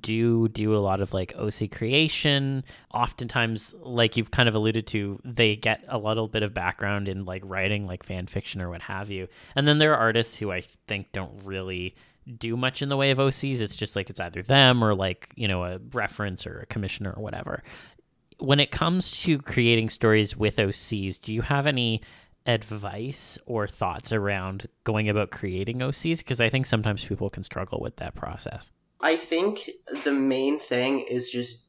do do a lot of like OC creation. Oftentimes, like you've kind of alluded to, they get a little bit of background in like writing like fan fiction or what have you. And then there are artists who I think don't really do much in the way of OCs. It's just like it's either them or like, you know, a reference or a commissioner or whatever. When it comes to creating stories with OCs, do you have any advice or thoughts around going about creating OCs? Because I think sometimes people can struggle with that process. I think the main thing is just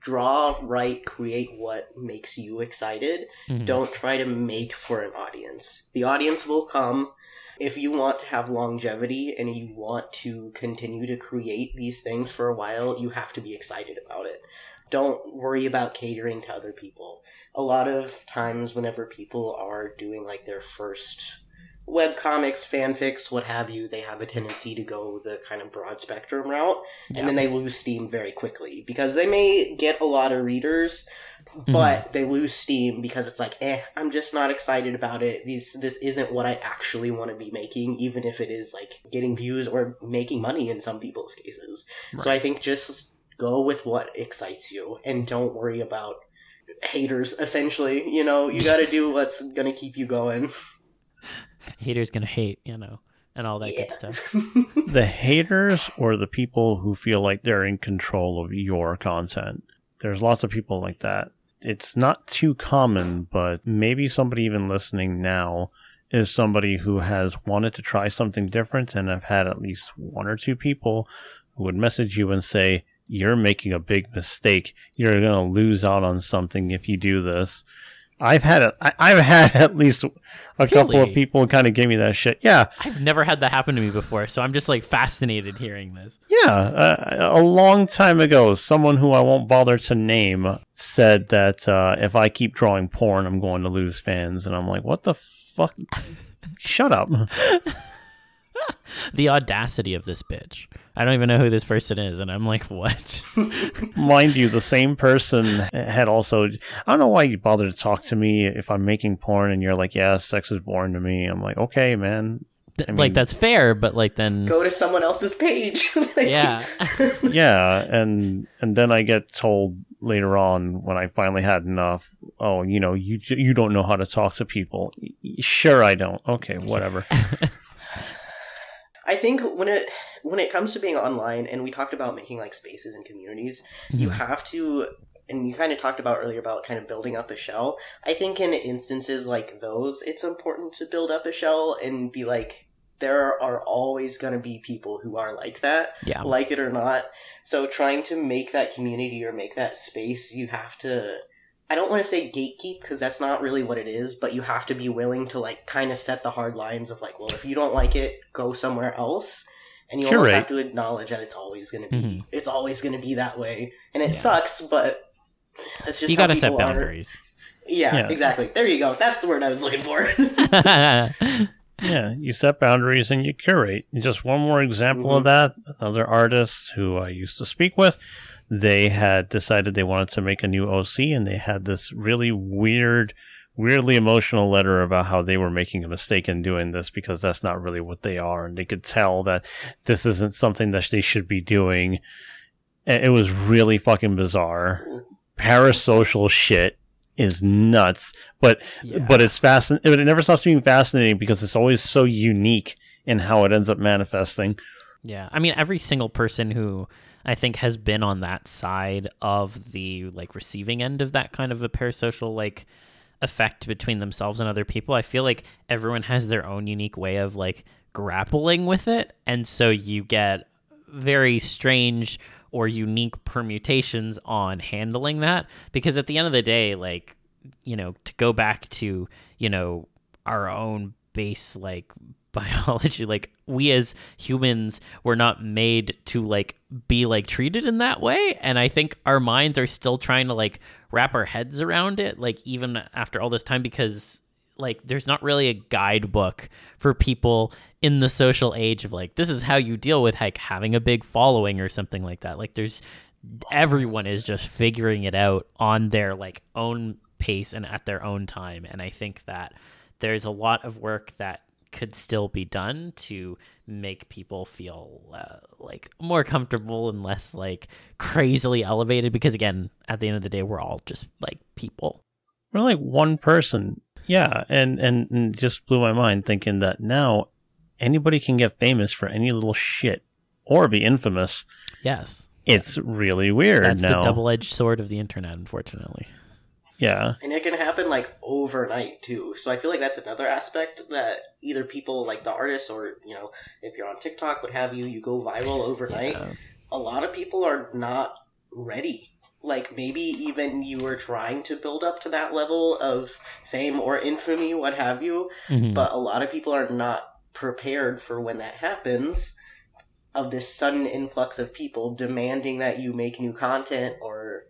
draw, write, create what makes you excited. Mhm. Don't try to make for an audience. The audience will come. If you want to have longevity and you want to continue to create these things for a while, you have to be excited about it. Don't worry about catering to other people. A lot of times, whenever people are doing like their first web comics, fanfics, what have you, they have a tendency to go the kind of broad spectrum route, and then they lose steam very quickly because they may get a lot of readers, but they lose steam because it's like, eh, I'm just not excited about it. These this isn't what I actually want to be making, even if it is like getting views or making money in some people's cases. So I think just go with what excites you and don't worry about haters essentially. You know you got to do what's gonna keep you going Haters gonna hate, you know, and all that Yeah. good stuff. the haters or the people who feel like they're in control of your content. There's lots of people like that. It's not too common, but maybe somebody even listening now is somebody who has wanted to try something different and I've had at least one or two people who would message you and say, You're making a big mistake. You're going to lose out on something if you do this. I've had a, I, I've had at least a couple of people kind of give me that shit. Yeah, I've never had that happen to me before, so I'm just like fascinated hearing this. Yeah, uh, a long time ago, someone who I won't bother to name said that uh, if I keep drawing porn, I'm going to lose fans. And I'm like, what the fuck? Shut up. The audacity of this bitch. I don't even know who this person is, and I'm like, what? Mind you, the same person had also. I don't know why you bother to talk to me if I'm making porn and you're like, yeah, sex is boring to me. I'm like, okay, man. Th- I like that's fair, but like then go to someone else's page Like, yeah. Yeah, and and then I get told later on when I finally had enough. Oh, you know, you you don't know how to talk to people. Y- y- Sure, I don't. Okay, whatever. I think when it when it comes to being online, and we talked about making like spaces and communities, you mm-hmm. have to. And you kind of talked about earlier about kind of building up a shell. I think in instances like those, it's important to build up a shell and be like, there are always going to be people who are like that, Yeah. like it or not. So trying to make that community or make that space, you have to. I don't want to say gatekeep because that's not really what it is, but you have to be willing to like kind of set the hard lines of like, well, if you don't like it, go somewhere else. And you almost Curate. have to acknowledge that it's always going to be, Mhm. it's always going to be that way, and it Yeah. sucks, but it's just you got to set boundaries. Yeah, Yeah. exactly. There you go. That's the word I was looking for. Yeah, you set boundaries and you curate. And Just one more example of that. Another artist who I used to speak with, they had decided they wanted to make a new OC and they had this really weird, weirdly emotional letter about how they were making a mistake in doing this because that's not really what they are. And they could tell that this isn't something that they should be doing. It was really fucking bizarre. Parasocial shit is nuts, but Yeah. but it's fascinating. But it never stops being fascinating because it's always so unique in how it ends up manifesting. Yeah. I mean, every single person who I think has been on that side of the like receiving end of that kind of a parasocial like effect between themselves and other people, I feel like everyone has their own unique way of like grappling with it. And so you get very strange or unique permutations on handling that because at the end of the day like you know to go back to you know our own base like biology like we as humans were not made to like be like treated in that way. And i think our minds are still trying to like wrap our heads around it like even after all this time because like there's not really a guidebook for people in the social age of like this is how you deal with like having a big following or something like that. Like there's everyone is just figuring it out on their like own pace and at their own time. And i think that there's a lot of work that could still be done to make people feel uh, like more comfortable and less like crazily elevated because again at the end of the day we're all just like people. We're like one person. Yeah and and, and just blew my mind thinking that now anybody can get famous for any little shit or be infamous. Yes. It's really weird that's now. the double-edged sword of the internet unfortunately yeah. And it can happen like overnight too. So I feel like that's another aspect that either people like the artists or, you know, if you're on TikTok, what have you, you go viral overnight. Yeah. A lot of people are not ready. Like maybe even you were trying to build up to that level of fame or infamy, what have you. Mhm. But a lot of people are not prepared for when that happens of this sudden influx of people demanding that you make new content or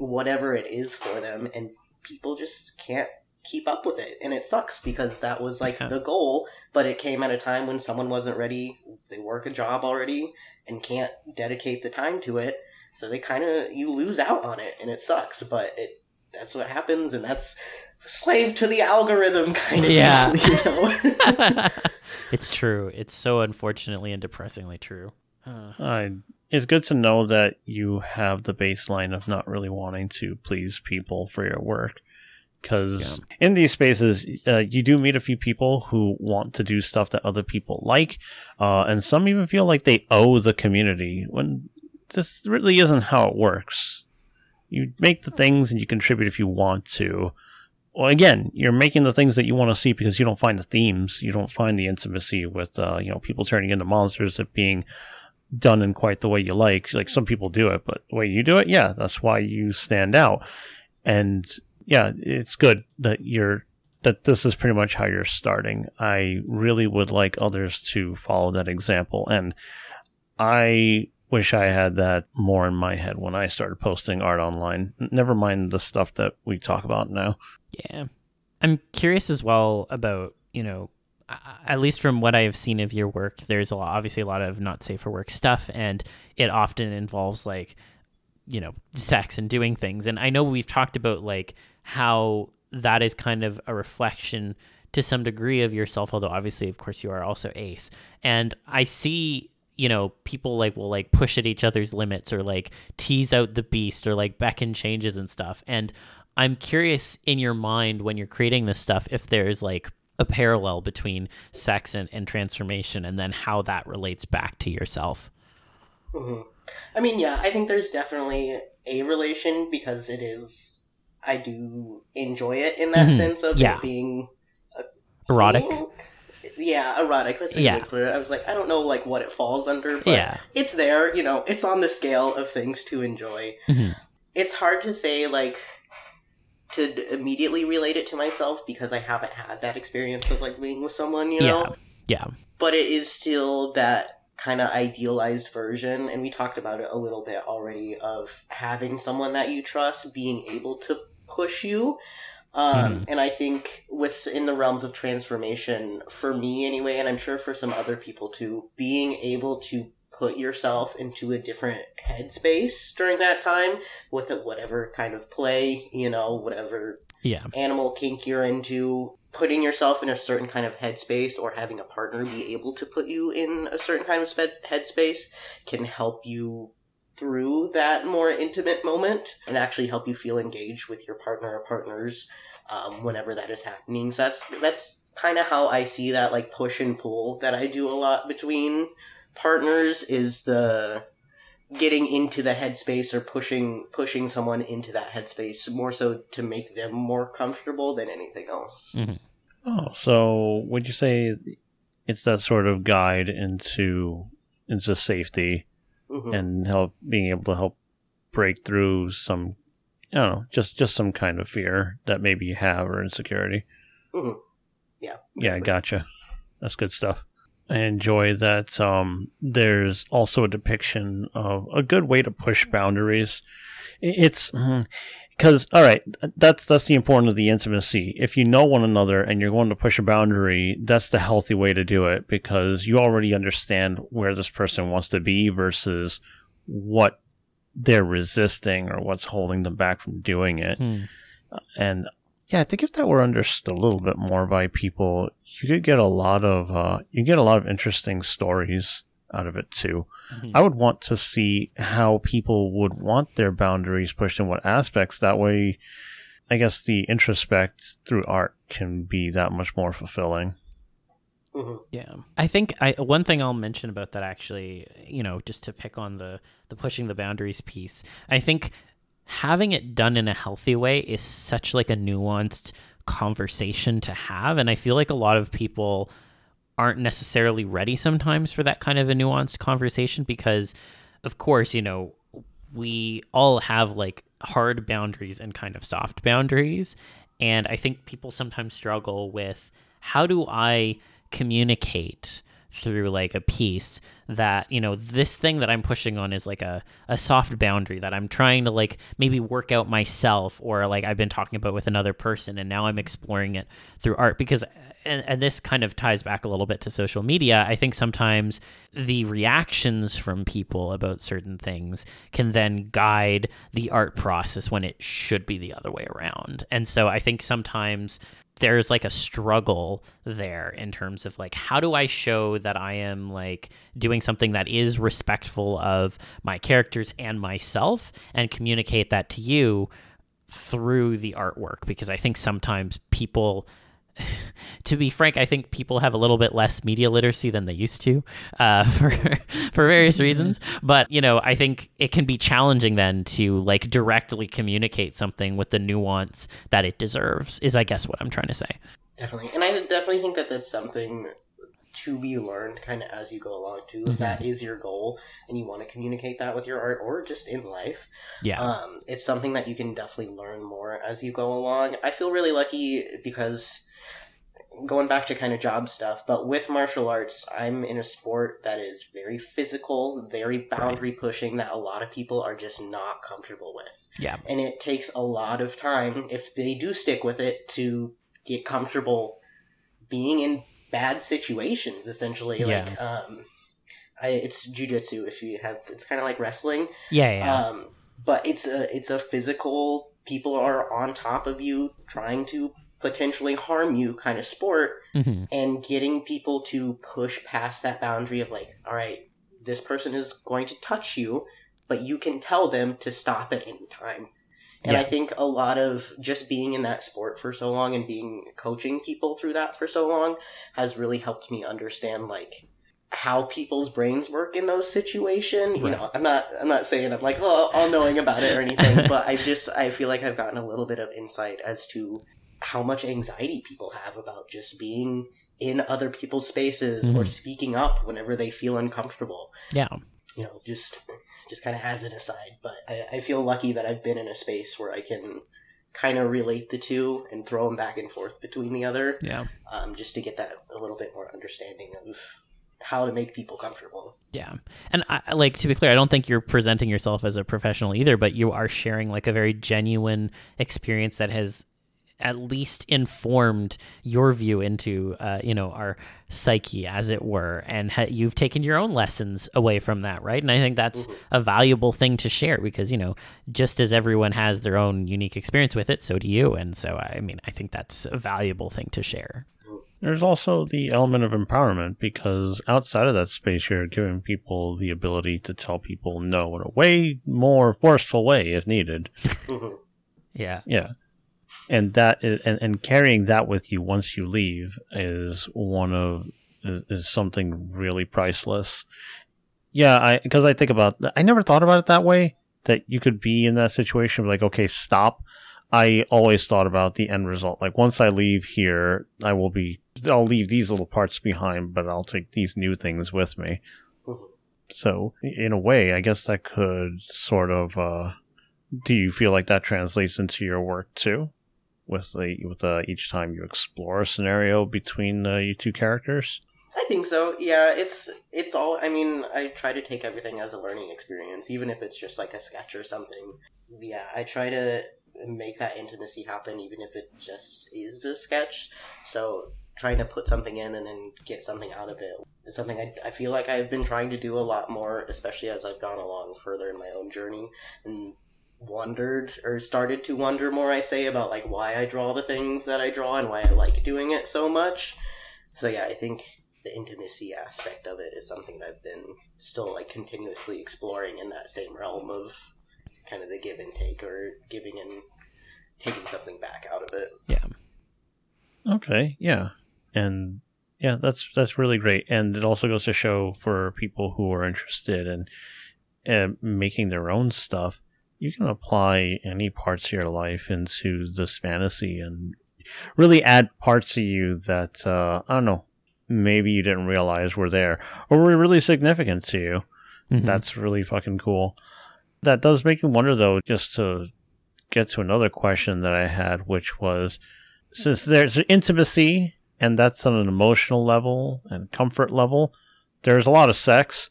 whatever it is for them and people just can't keep up with it and it sucks because that was like Yeah. the goal but it came at a time when someone wasn't ready they work a job already and can't dedicate the time to it so they kind of you lose out on it and it sucks but it that's what happens and that's slave to the algorithm kind of Yeah. deal you know it's true. It's so unfortunately and depressingly true. Uh, I, it's good to know that you have the baseline of not really wanting to please people for your work. Because in these spaces, uh, you do meet a few people who want to do stuff that other people like, uh, and some even feel like they owe the community when this really isn't how it works. You make the things and you contribute if you want to. Well, again, you're making the things that you want to see because you don't find the themes, you don't find the intimacy with, uh, you know, people turning into monsters, it being done in quite the way you like. Like some people do it, but the way you do it, yeah, that's why you stand out. And yeah, it's good that you're that this is pretty much how you're starting. I really would like others to follow that example and I wish I had that more in my head when I started posting art online. Never mind the stuff that we talk about now. yeah. I'm curious as well about, you know, at least from what I've seen of your work, there's a lot, obviously a lot of not safe for work stuff, and it often involves like, you know, sex and doing things. And I know we've talked about like how that is kind of a reflection to some degree of yourself, although obviously, of course, you are also ace. And I see, you know, people like will like push at each other's limits or like tease out the beast or like beckon changes and stuff. And I'm curious in your mind when you're creating this stuff if there's like a parallel between sex and, and transformation and then how that relates back to yourself. Mhm. I mean, yeah, I think there's definitely a relation because it is. I do enjoy it in that Mhm. sense of Yeah. it being Erotic. Yeah, erotic. That's a Yeah. I was like, I don't know, like what it falls under, but Yeah. it's there. You know, it's on the scale of things to enjoy. Mhm. It's hard to say like to immediately relate it to myself because I haven't had that experience of like being with someone. You know, Yeah. yeah. but it is still that kind of idealized version and we talked about it a little bit already of having someone that you trust being able to push you um, and i think within the realms of transformation for me anyway and i'm sure for some other people too being able to put yourself into a different headspace during that time with it, whatever kind of play you know whatever Yeah. animal kink you're into, putting yourself in a certain kind of headspace or having a partner be able to put you in a certain kind of headspace can help you through that more intimate moment and actually help you feel engaged with your partner or partners um, whenever that is happening. So that's that's kind of how I see that like push and pull that I do a lot between partners is the getting into the headspace or pushing pushing someone into that headspace more so to make them more comfortable than anything else. Mm. Oh, so would you say it's that sort of guide into into safety Mhm. and help being able to help break through some I don't know, just just some kind of fear that maybe you have or insecurity. Mhm. Yeah, gotcha. That's good stuff. I enjoy that um, there's also a depiction of a good way to push boundaries. It's because all right, that's that's the importance of the intimacy. If you know one another and you're going to push a boundary, that's the healthy way to do it because you already understand where this person wants to be versus what they're resisting or what's holding them back from doing it. Hmm. And yeah, I think if that were understood a little bit more by people, you could get a lot of uh, you get a lot of interesting stories out of it too. Mhm. I would want to see how people would want their boundaries pushed in what aspects. That way, I guess the introspect through art can be that much more fulfilling. hmm Yeah, I think I one thing I'll mention about that actually, you know, just to pick on the the pushing the boundaries piece. I think having it done in a healthy way is such like a nuanced conversation to have, and I feel like a lot of people aren't necessarily ready sometimes for that kind of a nuanced conversation because, of course, you know, we all have like hard boundaries and kind of soft boundaries. And I think people sometimes struggle with how do I communicate through like a piece that you know this thing that i'm pushing on is like a, a soft boundary that i'm trying to like maybe work out myself or like i've been talking about with another person and now i'm exploring it through art because and, and this kind of ties back a little bit to social media. I think sometimes the reactions from people about certain things can then guide the art process when it should be the other way around. And so i think sometimes there's like a struggle there in terms of like how do I show that I am like doing something that is respectful of my characters and myself and communicate that to you through the artwork? Because I think sometimes people to be frank, I think people have a little bit less media literacy than they used to uh, for for various reasons. But you know, I think it can be challenging then to like directly communicate something with the nuance that it deserves. Is I guess what I'm trying to say. Definitely, and I definitely think that that's something to be learned kind of as you go along too. If that is your goal and you want to communicate that with your art or just in life, Yeah. um, it's something that you can definitely learn more as you go along. I feel really lucky because going back to kind of job stuff, but with martial arts, I'm in a sport that is very physical, very boundary pushing that a lot of people are just not comfortable with. yeah. And it takes a lot of time if they do stick with it to get comfortable being in bad situations essentially Yeah. like um I, it's jujitsu if you have it's kind of like wrestling Yeah. Yeah. um, but it's a it's a physical. People are on top of you, trying to potentially harm you, kind of sport, hmm and getting people to push past that boundary of like, all right, this person is going to touch you, but you can tell them to stop at any time. And I think a lot of just being in that sport for so long and being coaching people through that for so long has really helped me understand like how people's brains work in those situations. You know, I'm not I'm not saying I'm like oh all knowing about it or anything, but I just I feel like I've gotten a little bit of insight as to how much anxiety people have about just being in other people's spaces or Mhm. speaking up whenever they feel uncomfortable Yeah. you know, just just kind of as an aside. But I, I feel lucky that I've been in a space where I can kind of relate the two and throw them back and forth between the other, Yeah. um, just to get that a little bit more understanding of how to make people comfortable. Yeah. And I- like to be clear, I don't think you're presenting yourself as a professional either, but you are sharing like a very genuine experience that has at least informed your view into uh, you know our psyche as it were and ha- you've taken your own lessons away from that right and i think that's a valuable thing to share because you know just as everyone has their own unique experience with it so do you and so i mean i think that's a valuable thing to share There's also the element of empowerment because outside of that space, you're giving people the ability to tell people no in a way more forceful way if needed. Mhm. yeah Yeah. And that is, and, and carrying that with you once you leave is one of is, is something really priceless. Yeah, I because I think about I never thought about it that way that you could be in that situation like okay, stop. I always thought about the end result. Like once I leave here, I will be I'll leave these little parts behind, but I'll take these new things with me. So, in a way, I guess that could sort of uh do you feel like that translates into your work too with the with uh, each time you explore a scenario between uh, you two characters I think so. Yeah, it's it's all. I mean, I try to take everything as a learning experience, even if it's just like a sketch or something. Yeah, I try to make that intimacy happen, even if it just is a sketch. So trying to put something in and then get something out of it is something I, I feel like I've been trying to do a lot more, especially as I've gone along further in my own journey and wondered or started to wonder more. I say about like why I draw the things that I draw and why I like doing it so much. So yeah, I think the intimacy aspect of it is something that I've been still like continuously exploring in that same realm of kind of the give and take or giving and taking something back out of it. Yeah. Okay. Yeah. And yeah, that's that's really great. And it also goes to show for people who are interested in uh, making their own stuff, you can apply any parts of your life into this fantasy and really add parts of you that uh, I don't know, maybe you didn't realize were there or were really significant to you. Mhm. That's really fucking cool. That does make me wonder, though, just to get to another question that I had, which was since there's intimacy and that's on an emotional level and comfort level, there's a lot of sex.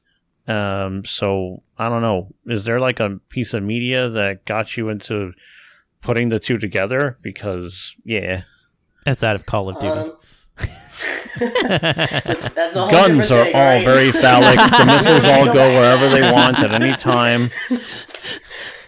Um, so I don't know. Is there like a piece of media that got you into putting the two together? Because yeah, It's out of Call of Duty. Um, that's, that's guns are thing, all right? very phallic. The missiles all go wherever they want at any time.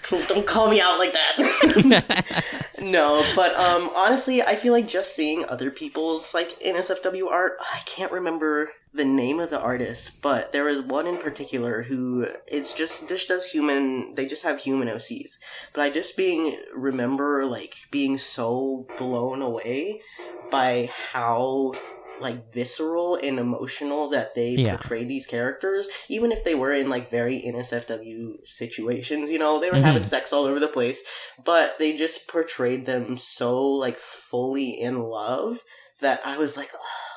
Don't call me out like that. no, but um, honestly, I feel like just seeing other people's like NSFW art. I can't remember the name of the artist, but there is one in particular who it's just just does human. They just have human OCs. But I just being remember like being so blown away by how like visceral and emotional that they Yeah. portrayed these characters, even if they were in like very NSFW situations, you know, they were Mhm. having sex all over the place, but they just portrayed them so like fully in love that I was like, "Ah,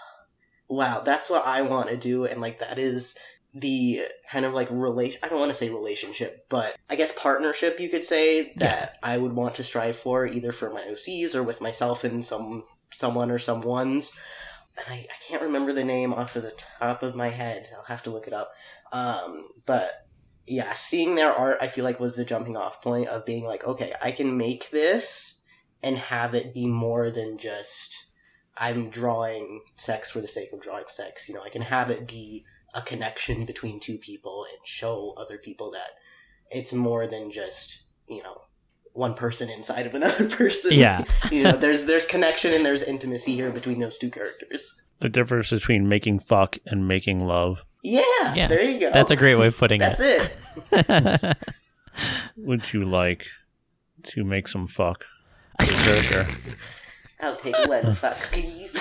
wow, that's what I want to do, and like that is the kind of like relation I don't want to say relationship, but I guess partnership you could say that I would want to strive for either for my OCs or with myself and some someone or someone's. And I, I can't remember the name off of the top of my head. I'll have to look it up. Um, but yeah, seeing their art I feel like was the jumping off point of being like, okay, I can make this and have it be more than just I'm drawing sex for the sake of drawing sex. You know, I can have it be a connection between two people and show other people that it's more than just, you know, one person inside of another person. Yeah. you know, there's there's connection and there's intimacy here between those two characters. The difference between making fuck and making love. Yeah, Yeah, there you go. That's a great way of putting That's it. That's it. Would you like to make some fuck? Berserker? I'll take one fuck, please.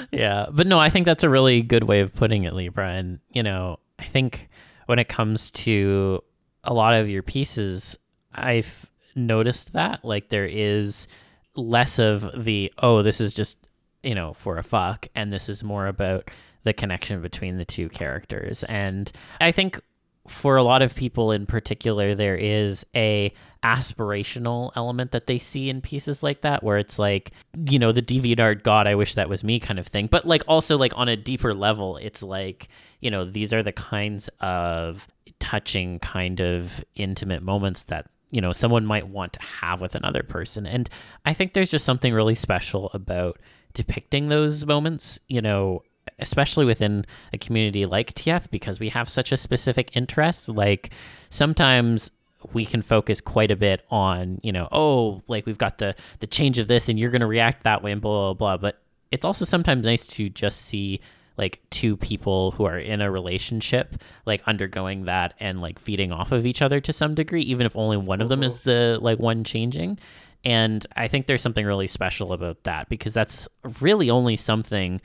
yeah, but no, I think that's a really good way of putting it, Libra. And you know, I think when it comes to a lot of your pieces, I've noticed that like there is less of the oh, this is just you know for a fuck, and this is more about the connection between the two characters. And I think for a lot of people in particular there is a aspirational element that they see in pieces like that where it's like you know the deviantart god i wish that was me kind of thing. But like also like on a deeper level it's like you know these are the kinds of touching kind of intimate moments that you know someone might want to have with another person. And i think there's just something really special about depicting those moments you know especially within a community like TF because we have such a specific interest. Like sometimes we can focus quite a bit on you know oh like we've got the the change of this and you're going to react that way and blah blah blah. But it's also sometimes nice to just see like two people who are in a relationship like undergoing that and like feeding off of each other to some degree even if only one of them is the like one changing. And i think there's something really special about that because that's really only something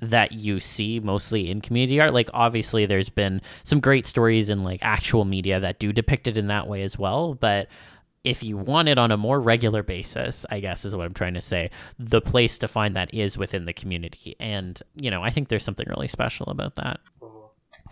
that you see mostly in community art. Like obviously there's been some great stories in like actual media that do depict it in that way as well, but if you want it on a more regular basis, I guess is what I'm trying to say, the place to find that is within the community. And, you know, I think there's something really special about that.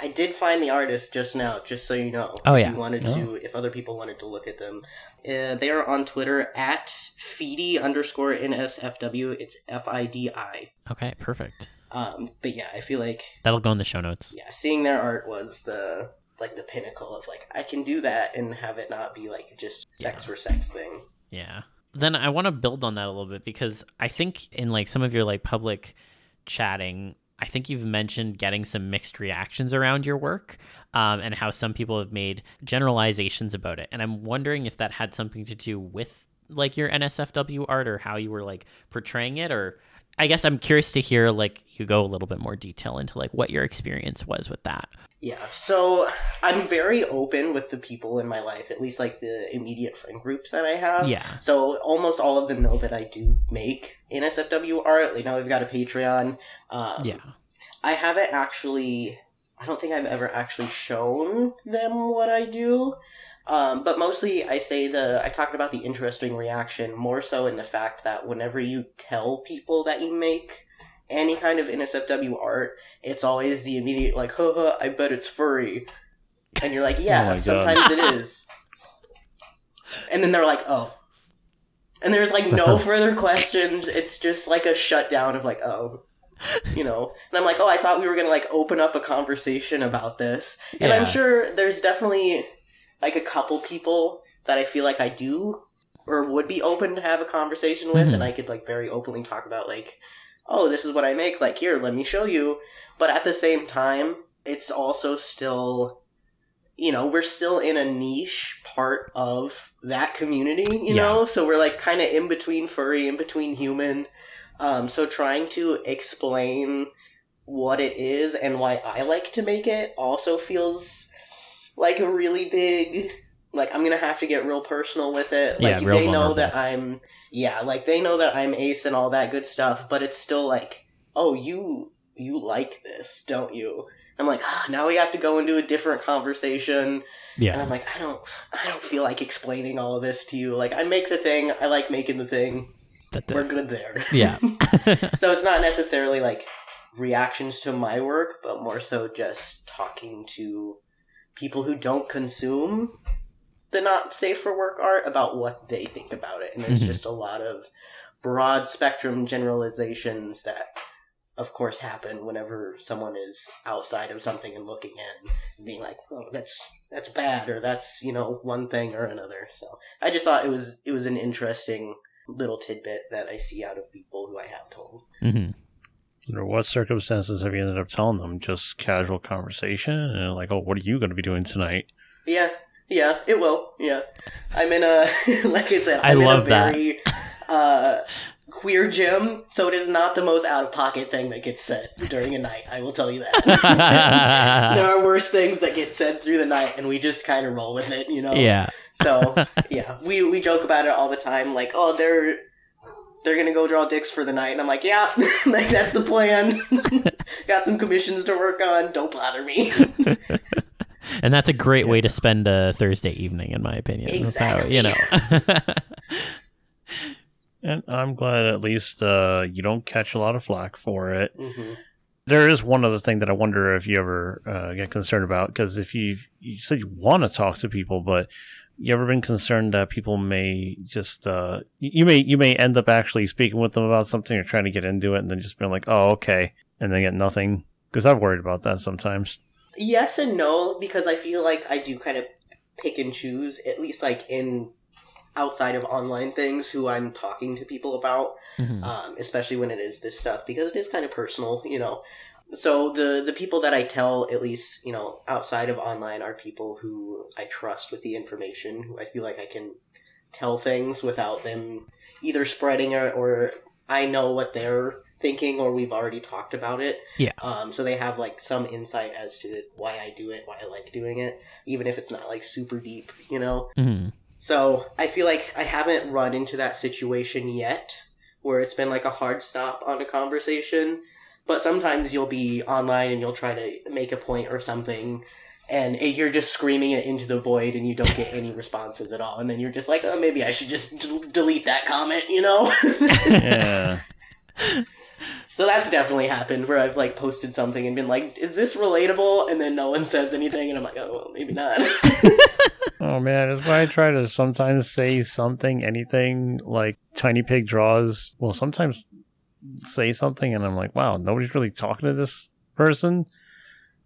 I did find the artist just now, just so you know. Oh, yeah. if you wanted to, if other people wanted to look at them, uh, they are on Twitter at Fidi underscore NSFW. It's F I D I. Okay, perfect. Um, but yeah, I feel like That'll go in the show notes. yeah, seeing their art was the like the pinnacle of like I can do that and have it not be like just sex for sex thing. Yeah. Then I want to build on that a little bit because I think in like some of your like public chatting, I think you've mentioned getting some mixed reactions around your work um, and how some people have made generalizations about it. And I'm wondering if that had something to do with like your NSFW art or how you were like portraying it or I guess I'm curious to hear like you go a little bit more detail into like what your experience was with that. Yeah, so I'm very open with the people in my life, at least like the immediate friend groups that I have. Yeah. So almost all of them know that I do make NSFW art. Like now we've got a Patreon. Um, Yeah. I haven't actually. I don't think I've ever actually shown them what I do. Um, but mostly, I say the I talked about the interesting reaction more so in the fact that whenever you tell people that you make any kind of NSFW art, it's always the immediate like, haha, I bet it's furry, and you're like, Oh yeah, God. sometimes it is, and then they're like, oh, and there's like no further questions. It's just like a shutdown of like, oh, you know. And I'm like, oh, I thought we were gonna like open up a conversation about this. And Yeah. I'm sure there's definitely like a couple people that I feel like I do or would be open to have a conversation with, Mhm. and I could like very openly talk about like, oh, this is what I make. Like here, let me show you. But at the same time, it's also still. You know, we're still in a niche part of that community, you Yeah. know? So we're like kind of in between furry, in between human. Um, so trying to explain what it is and why I like to make it also feels like a really big like I'm gonna have to get real personal with it. Yeah, Like real they know that I'm yeah, like they know that I'm ace and all that good stuff, but it's still like, oh you you like this, don't you? I'm like, ah, now we have to go into a different conversation. Yeah. And Yeah. I'm like, I don't I don't feel like explaining all of this to you. Like I make the thing, I like making the thing. That- We're good there. yeah. so it's not necessarily like reactions to my work, but more so just talking to people who don't consume the not safe for work art about what they think about it. And there's Mhm. just a lot of broad spectrum generalizations that of course happen whenever someone is outside of something and looking in and being like, "Oh, that's that's bad," or "That's you know one thing or another." So I just thought it was it was an interesting little tidbit that I see out of people who I have told. hmm Under what circumstances have you ended up telling them? Just casual conversation, and like, oh, what are you going to be doing tonight? Yeah, yeah, it will. Yeah, I'm in a like I said, I I'm in love a that. very uh, queer gym, so it is not the most out of pocket thing that gets said during a night. I will tell you that. there are worse things that get said through the night, and we just kind of roll with it, you know. yeah. So yeah, we we joke about it all the time. Like, oh, they're they're gonna go draw dicks for the night, and I'm like, yeah, like that's the plan. Got some commissions to work on. Don't bother me. And that's a great way to spend a Thursday evening, in my opinion. That's how- you know. And I'm glad at least uh, you don't catch a lot of flack for it. hmm There is one other thing that I wonder if you ever uh, get concerned about because if you you said you want to talk to people, but you ever been concerned that people may just uh, you you may you may end up actually speaking with them about something or trying to get into it and then just being like, oh okay, and then get nothing because I've worried about that sometimes. Yes and no, because I feel like I do kind of pick and choose, at least like in outside of online things, who I'm talking to people about, Mhm. um, especially when it is this stuff, because it is kind of personal, you know. So the the people that I tell, at least you know, outside of online, are people who I trust with the information. Who I feel like I can tell things without them either spreading it or I know what they're thinking or we've already talked about it. Yeah. Um, so they have like some insight as to why I do it, why I like doing it, even if it's not like super deep, you know. Mhm. So I feel like I haven't run into that situation yet where it's been like a hard stop on a conversation. But sometimes you'll be online and you'll try to make a point or something, and it, you're just screaming it into the void and you don't get any responses at all. And then you're just like, oh, maybe I should just d- delete that comment, you know? Yeah, so that's definitely happened where I've like posted something and been like, is this relatable? And then no one says anything, and I'm like, oh, well, maybe not. oh man, that's why I try to sometimes say something, anything like Tiny Pig draws. Well, sometimes say something, and I'm like, wow, nobody's really talking to this person.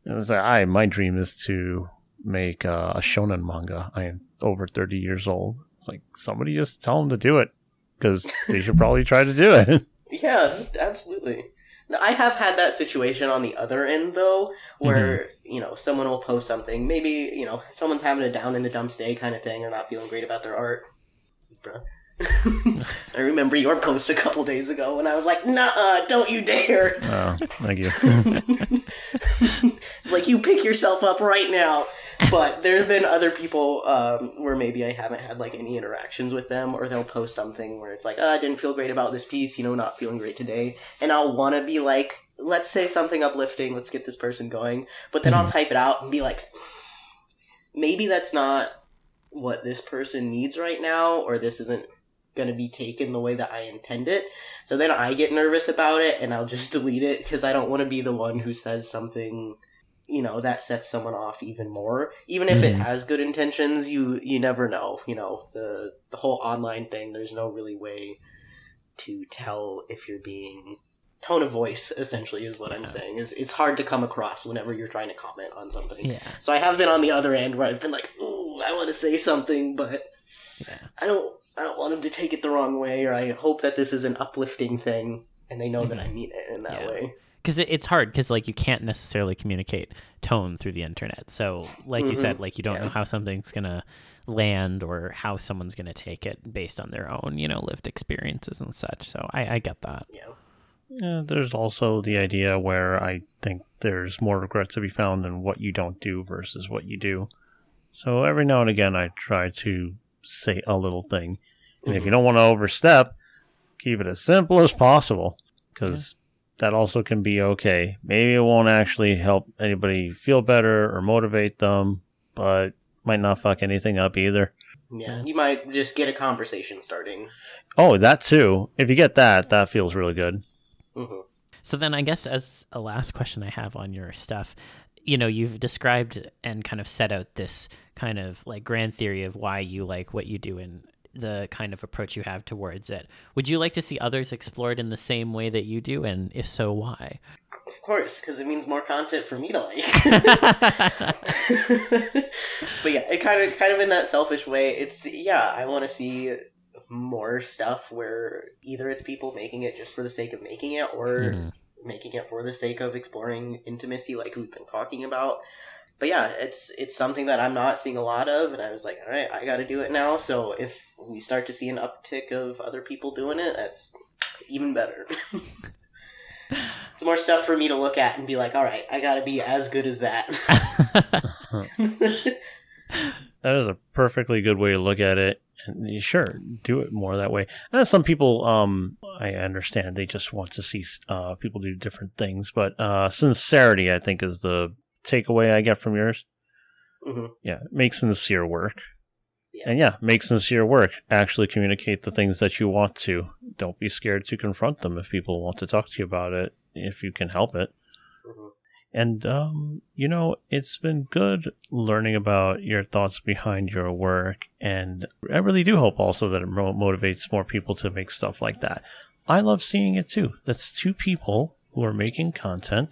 And it's like, I my dream is to make uh, a shonen manga. I am over 30 years old. It's like somebody just tell them to do it because they should probably try to do it. Yeah, absolutely. Now, I have had that situation on the other end though, where you know someone will post something. Maybe you know someone's having a down in the dumps day kind of thing, or not feeling great about their art. Bruh. I remember your post a couple days ago, and I was like, "Nah, don't you dare!" Oh, thank you. It's like you pick yourself up right now. But there have been other people um, where maybe I haven't had like any interactions with them, or they'll post something where it's like, oh, "I didn't feel great about this piece," you know, not feeling great today, and I'll want to be like, "Let's say something uplifting. Let's get this person going." But then I'll type it out and be like, maybe that's not what this person needs right now, or this isn't going to be taken the way that I intend it. So then I get nervous about it and I'll just delete it because I don't want to be the one who says something, you know, that sets someone off even more. Even if it Mhm. has good intentions, you you never know. You know, the the whole online thing, there's no really way to tell if you're being tone of voice essentially is what I'm saying. Is it's hard to come across whenever you're trying to comment on something. Yeah. So I have been on the other end where I've been like, "Ooh, I want to say something, but Yeah. I don't I don't want them to take it the wrong way, or I hope that this is an uplifting thing and they know that I mean it in that Yeah. way. because it, it's hard because like you can't necessarily communicate tone through the internet so like you said like you don't know how something's gonna land or how someone's gonna take it based on their own you know lived experiences and such so i, I get that Yeah. Yeah, there's also the idea where I think there's more regret to be found in what you don't do versus what you do. So every now and again, I try to say a little thing. And if you don't want to overstep, keep it as simple as possible because that also can be okay. Maybe it won't actually help anybody feel better or motivate them, but might not fuck anything up either. Yeah. You might just get a conversation starting. Oh, that too. If you get that, that feels really good. hmm So then I guess as a last question I have on your stuff, you know, you've described and kind of set out this kind of like grand theory of why you like what you do and the kind of approach you have towards it. Would you like to see others explored in the same way that you do and if so why? Of course, because it means more content for me to like. but yeah, it kind of kind of in that selfish way. It's yeah, I want to see more stuff where either it's people making it just for the sake of making it, or Mhm. Making it for the sake of exploring intimacy, like we've been talking about. But yeah, it's it's something that I'm not seeing a lot of, and I was like, all right, I got to do it now. So if we start to see an uptick of other people doing it, that's even better. it's more stuff for me to look at and be like, all right, I got to be as good as that. That is a perfectly good way to look at it. And sure do it more that way. And some people, um, I understand they just want to see uh, people do different things, but uh, sincerity, I think, is the takeaway I get from yours. Mhm. Yeah, make sincere work. Yeah. And yeah, make sincere work. Actually communicate the things that you want to. Don't be scared to confront them if people want to talk to you about it, if you can help it. Mhm. And, um, you know, it's been good learning about your thoughts behind your work. And I really do hope also that it mo- motivates more people to make stuff like that. I love seeing it too. That's two people who are making content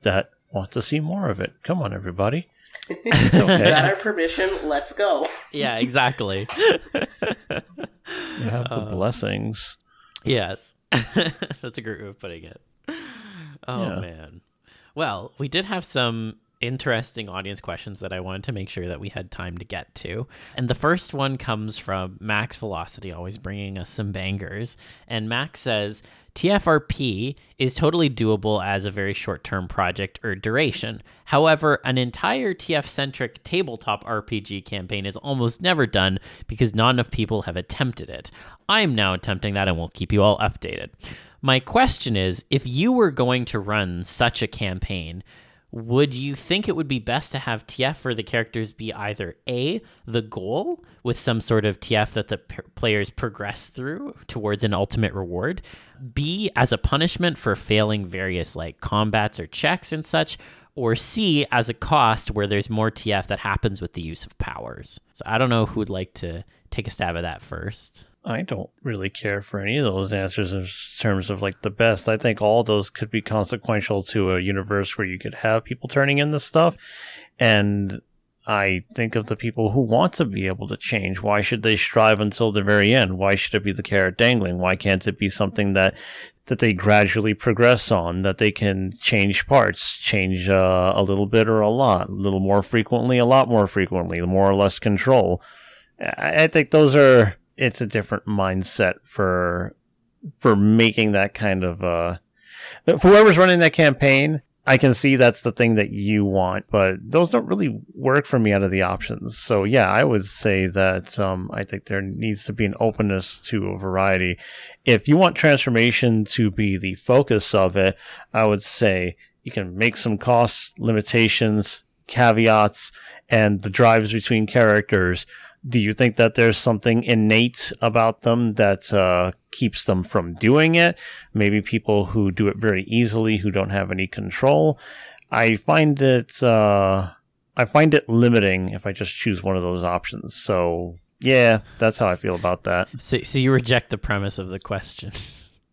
that want to see more of it. Come on, everybody. It's okay. got our permission. Let's go. yeah, exactly. You have the Uh, blessings. yes. That's a great way of putting it. Oh Yeah. man. Well, we did have some interesting audience questions that I wanted to make sure that we had time to get to. And the first one comes from Max Velocity, always bringing us some bangers. And Max says TFRP is totally doable as a very short term project or duration. However, an entire TF centric tabletop RPG campaign is almost never done because not enough people have attempted it. I'm now attempting that and will keep you all updated. My question is if you were going to run such a campaign, would you think it would be best to have TF for the characters be either A, the goal, with some sort of TF that the p- players progress through towards an ultimate reward, B, as a punishment for failing various like combats or checks and such, or C, as a cost where there's more TF that happens with the use of powers? So I don't know who would like to take a stab at that first. I don't really care for any of those answers in terms of like the best. I think all those could be consequential to a universe where you could have people turning in this stuff. And I think of the people who want to be able to change. Why should they strive until the very end? Why should it be the carrot dangling? Why can't it be something that that they gradually progress on, that they can change parts, change uh, a little bit or a lot, a little more frequently, a lot more frequently, the more or less control. I, I think those are it's a different mindset for for making that kind of uh for whoever's running that campaign i can see that's the thing that you want but those don't really work for me out of the options. So yeah i would say that um i think there needs to be an openness to a variety. If you want transformation to be the focus of it i would say you can make some cost limitations caveats and the drives between characters do you think that there's something innate about them that uh, keeps them from doing it? Maybe people who do it very easily, who don't have any control. I find it uh, I find it limiting if I just choose one of those options. So yeah, that's how I feel about that. So, so you reject the premise of the question.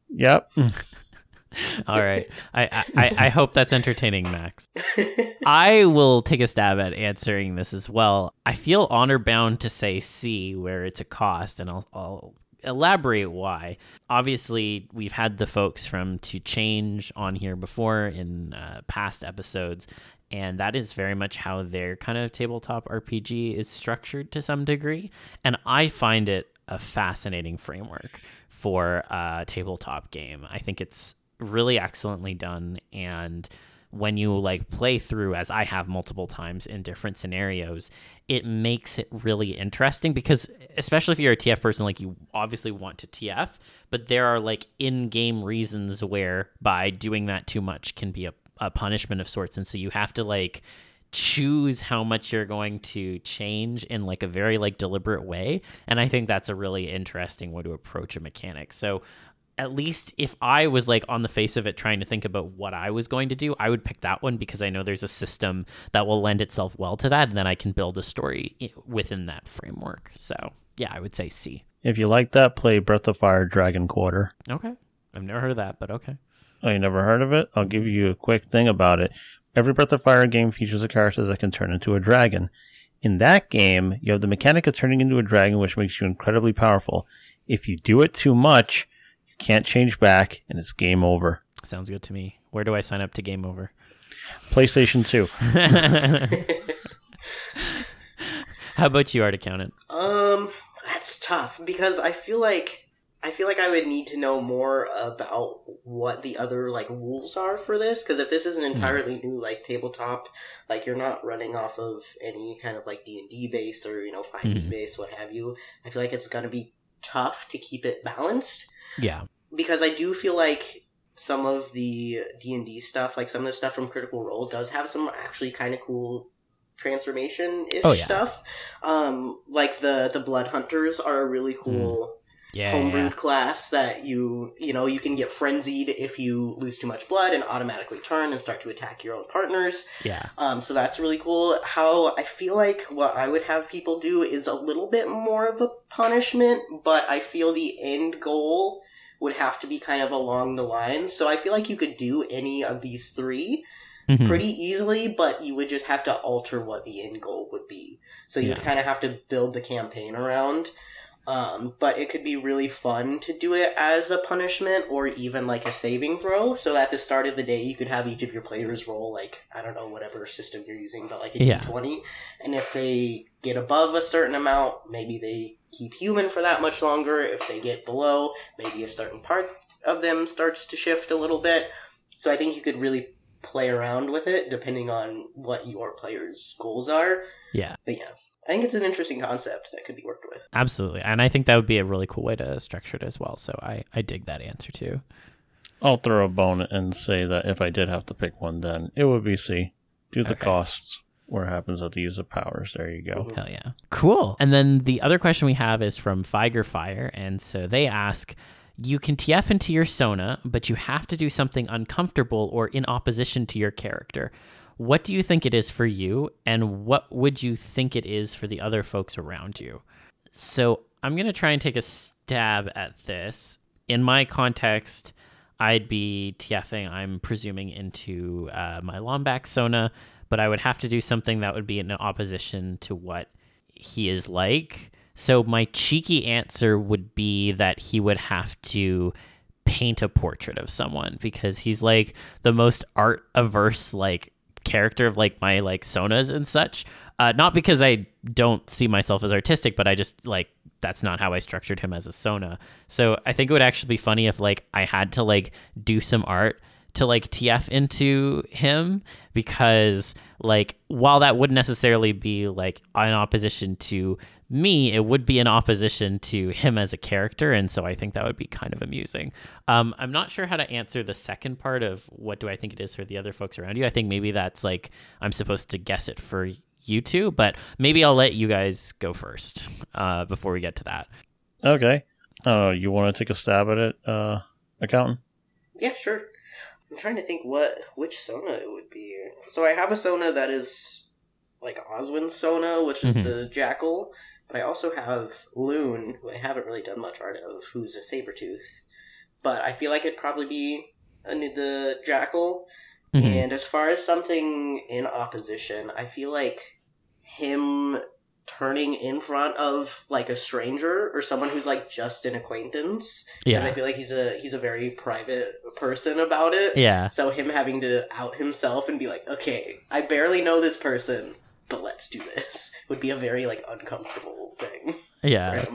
Yep. All right. I, I, I hope that's entertaining, Max. I will take a stab at answering this as well. I feel honor bound to say C, where it's a cost, and I'll, I'll elaborate why. Obviously, we've had the folks from To Change on here before in uh, past episodes, and that is very much how their kind of tabletop RPG is structured to some degree. And I find it a fascinating framework for a tabletop game. I think it's really excellently done. And when you like play through as I have multiple times in different scenarios, it makes it really interesting because especially if you're a TF person like you obviously want to TF, but there are like in-game reasons where by doing that too much can be a, a punishment of sorts. And so you have to like choose how much you're going to change in like a very like deliberate way. And i think that's a really interesting way to approach a mechanic. So at least if I was like on the face of it trying to think about what I was going to do, I would pick that one because I know there's a system that will lend itself well to that, and then I can build a story eh, within that framework. So yeah, I would say C. If you like that, play Breath of Fire Dragon Quarter. Okay, I've never heard of that, but okay. Oh, you never heard of it? I'll give you a quick thing about it. Every Breath of Fire game features a character that can turn into a dragon. In that game, you have the mechanic of turning into a dragon, which makes you incredibly powerful. If you do it too much, can't change back, and it's game over. Sounds good to me. Where do I sign up to game over? PlayStation 2. How about you, Art Accountant? Um, that's tough because I feel like I feel like I would need to know more about what the other like rules are for this because if this is an entirely mm. new like tabletop, like you're not running off of any kind of like D and D base or you know 5 mm. Mm-hmm. base, what have you. I feel like it's gonna be tough to keep it balanced. Yeah. Because I do feel like some of the D&D stuff, like some of the stuff from Critical Role does have some actually kind of cool transformation ish oh, yeah. stuff. Um like the the blood hunters are a really hmm. cool mm. yeah, homebrewed yeah. class that you you know you can get frenzied if you lose too much blood and automatically turn and start to attack your own partners. Yeah. Um so that's really cool. How I feel like what I would have people do is a little bit more of a punishment, but I feel the end goal would have to be kind of along the lines. So I feel like you could do any of these 3 mm-hmm. pretty easily, but you would just have to alter what the end goal would be. So you'd yeah. kind of have to build the campaign around. Um, but it could be really fun to do it as a punishment or even like a saving throw. So at the start of the day, you could have each of your players roll like I don't know whatever system you're using, but like a yeah. twenty. And if they get above a certain amount, maybe they keep human for that much longer. If they get below, maybe a certain part of them starts to shift a little bit. So I think you could really play around with it depending on what your players' goals are. Yeah. But yeah. I think it's an interesting concept that could be worked with. Absolutely. And I think that would be a really cool way to structure it as well. So I, I dig that answer too. I'll throw a bone and say that if I did have to pick one, then it would be C. Do the okay. costs where it happens at the use of powers. There you go. Hell yeah. Cool. And then the other question we have is from Figer Fire. And so they ask You can TF into your Sona, but you have to do something uncomfortable or in opposition to your character. What do you think it is for you? And what would you think it is for the other folks around you? So I'm gonna try and take a stab at this. In my context, I'd be TFing. I'm presuming into uh, my Lombax Sona, but I would have to do something that would be in opposition to what he is like. So my cheeky answer would be that he would have to paint a portrait of someone because he's like the most art averse like character of like my like sonas and such. Uh, not because I don't see myself as artistic, but I just like that's not how I structured him as a sona. So I think it would actually be funny if like I had to like do some art to like TF into him because like while that wouldn't necessarily be like in opposition to me, it would be in opposition to him as a character, and so I think that would be kind of amusing. Um, I'm not sure how to answer the second part of what do I think it is for the other folks around you. I think maybe that's like I'm supposed to guess it for you two, but maybe I'll let you guys go first uh, before we get to that. Okay. Uh, you want to take a stab at it, uh, accountant? Yeah, sure. I'm trying to think what which Sona it would be. So I have a Sona that is like Ozwin's Sona, which is Mhm. the Jackal, but I also have Loon, who I haven't really done much art of, who's a Sabretooth. But I feel like it'd probably be a, the Jackal. Mhm. And as far as something in opposition, I feel like him turning in front of like a stranger or someone who's like just an acquaintance because I feel like he's a he's a very private person about it. yeah, So him having to out himself and be like, okay, I barely know this person, but let's do this would be a very like uncomfortable thing yeah.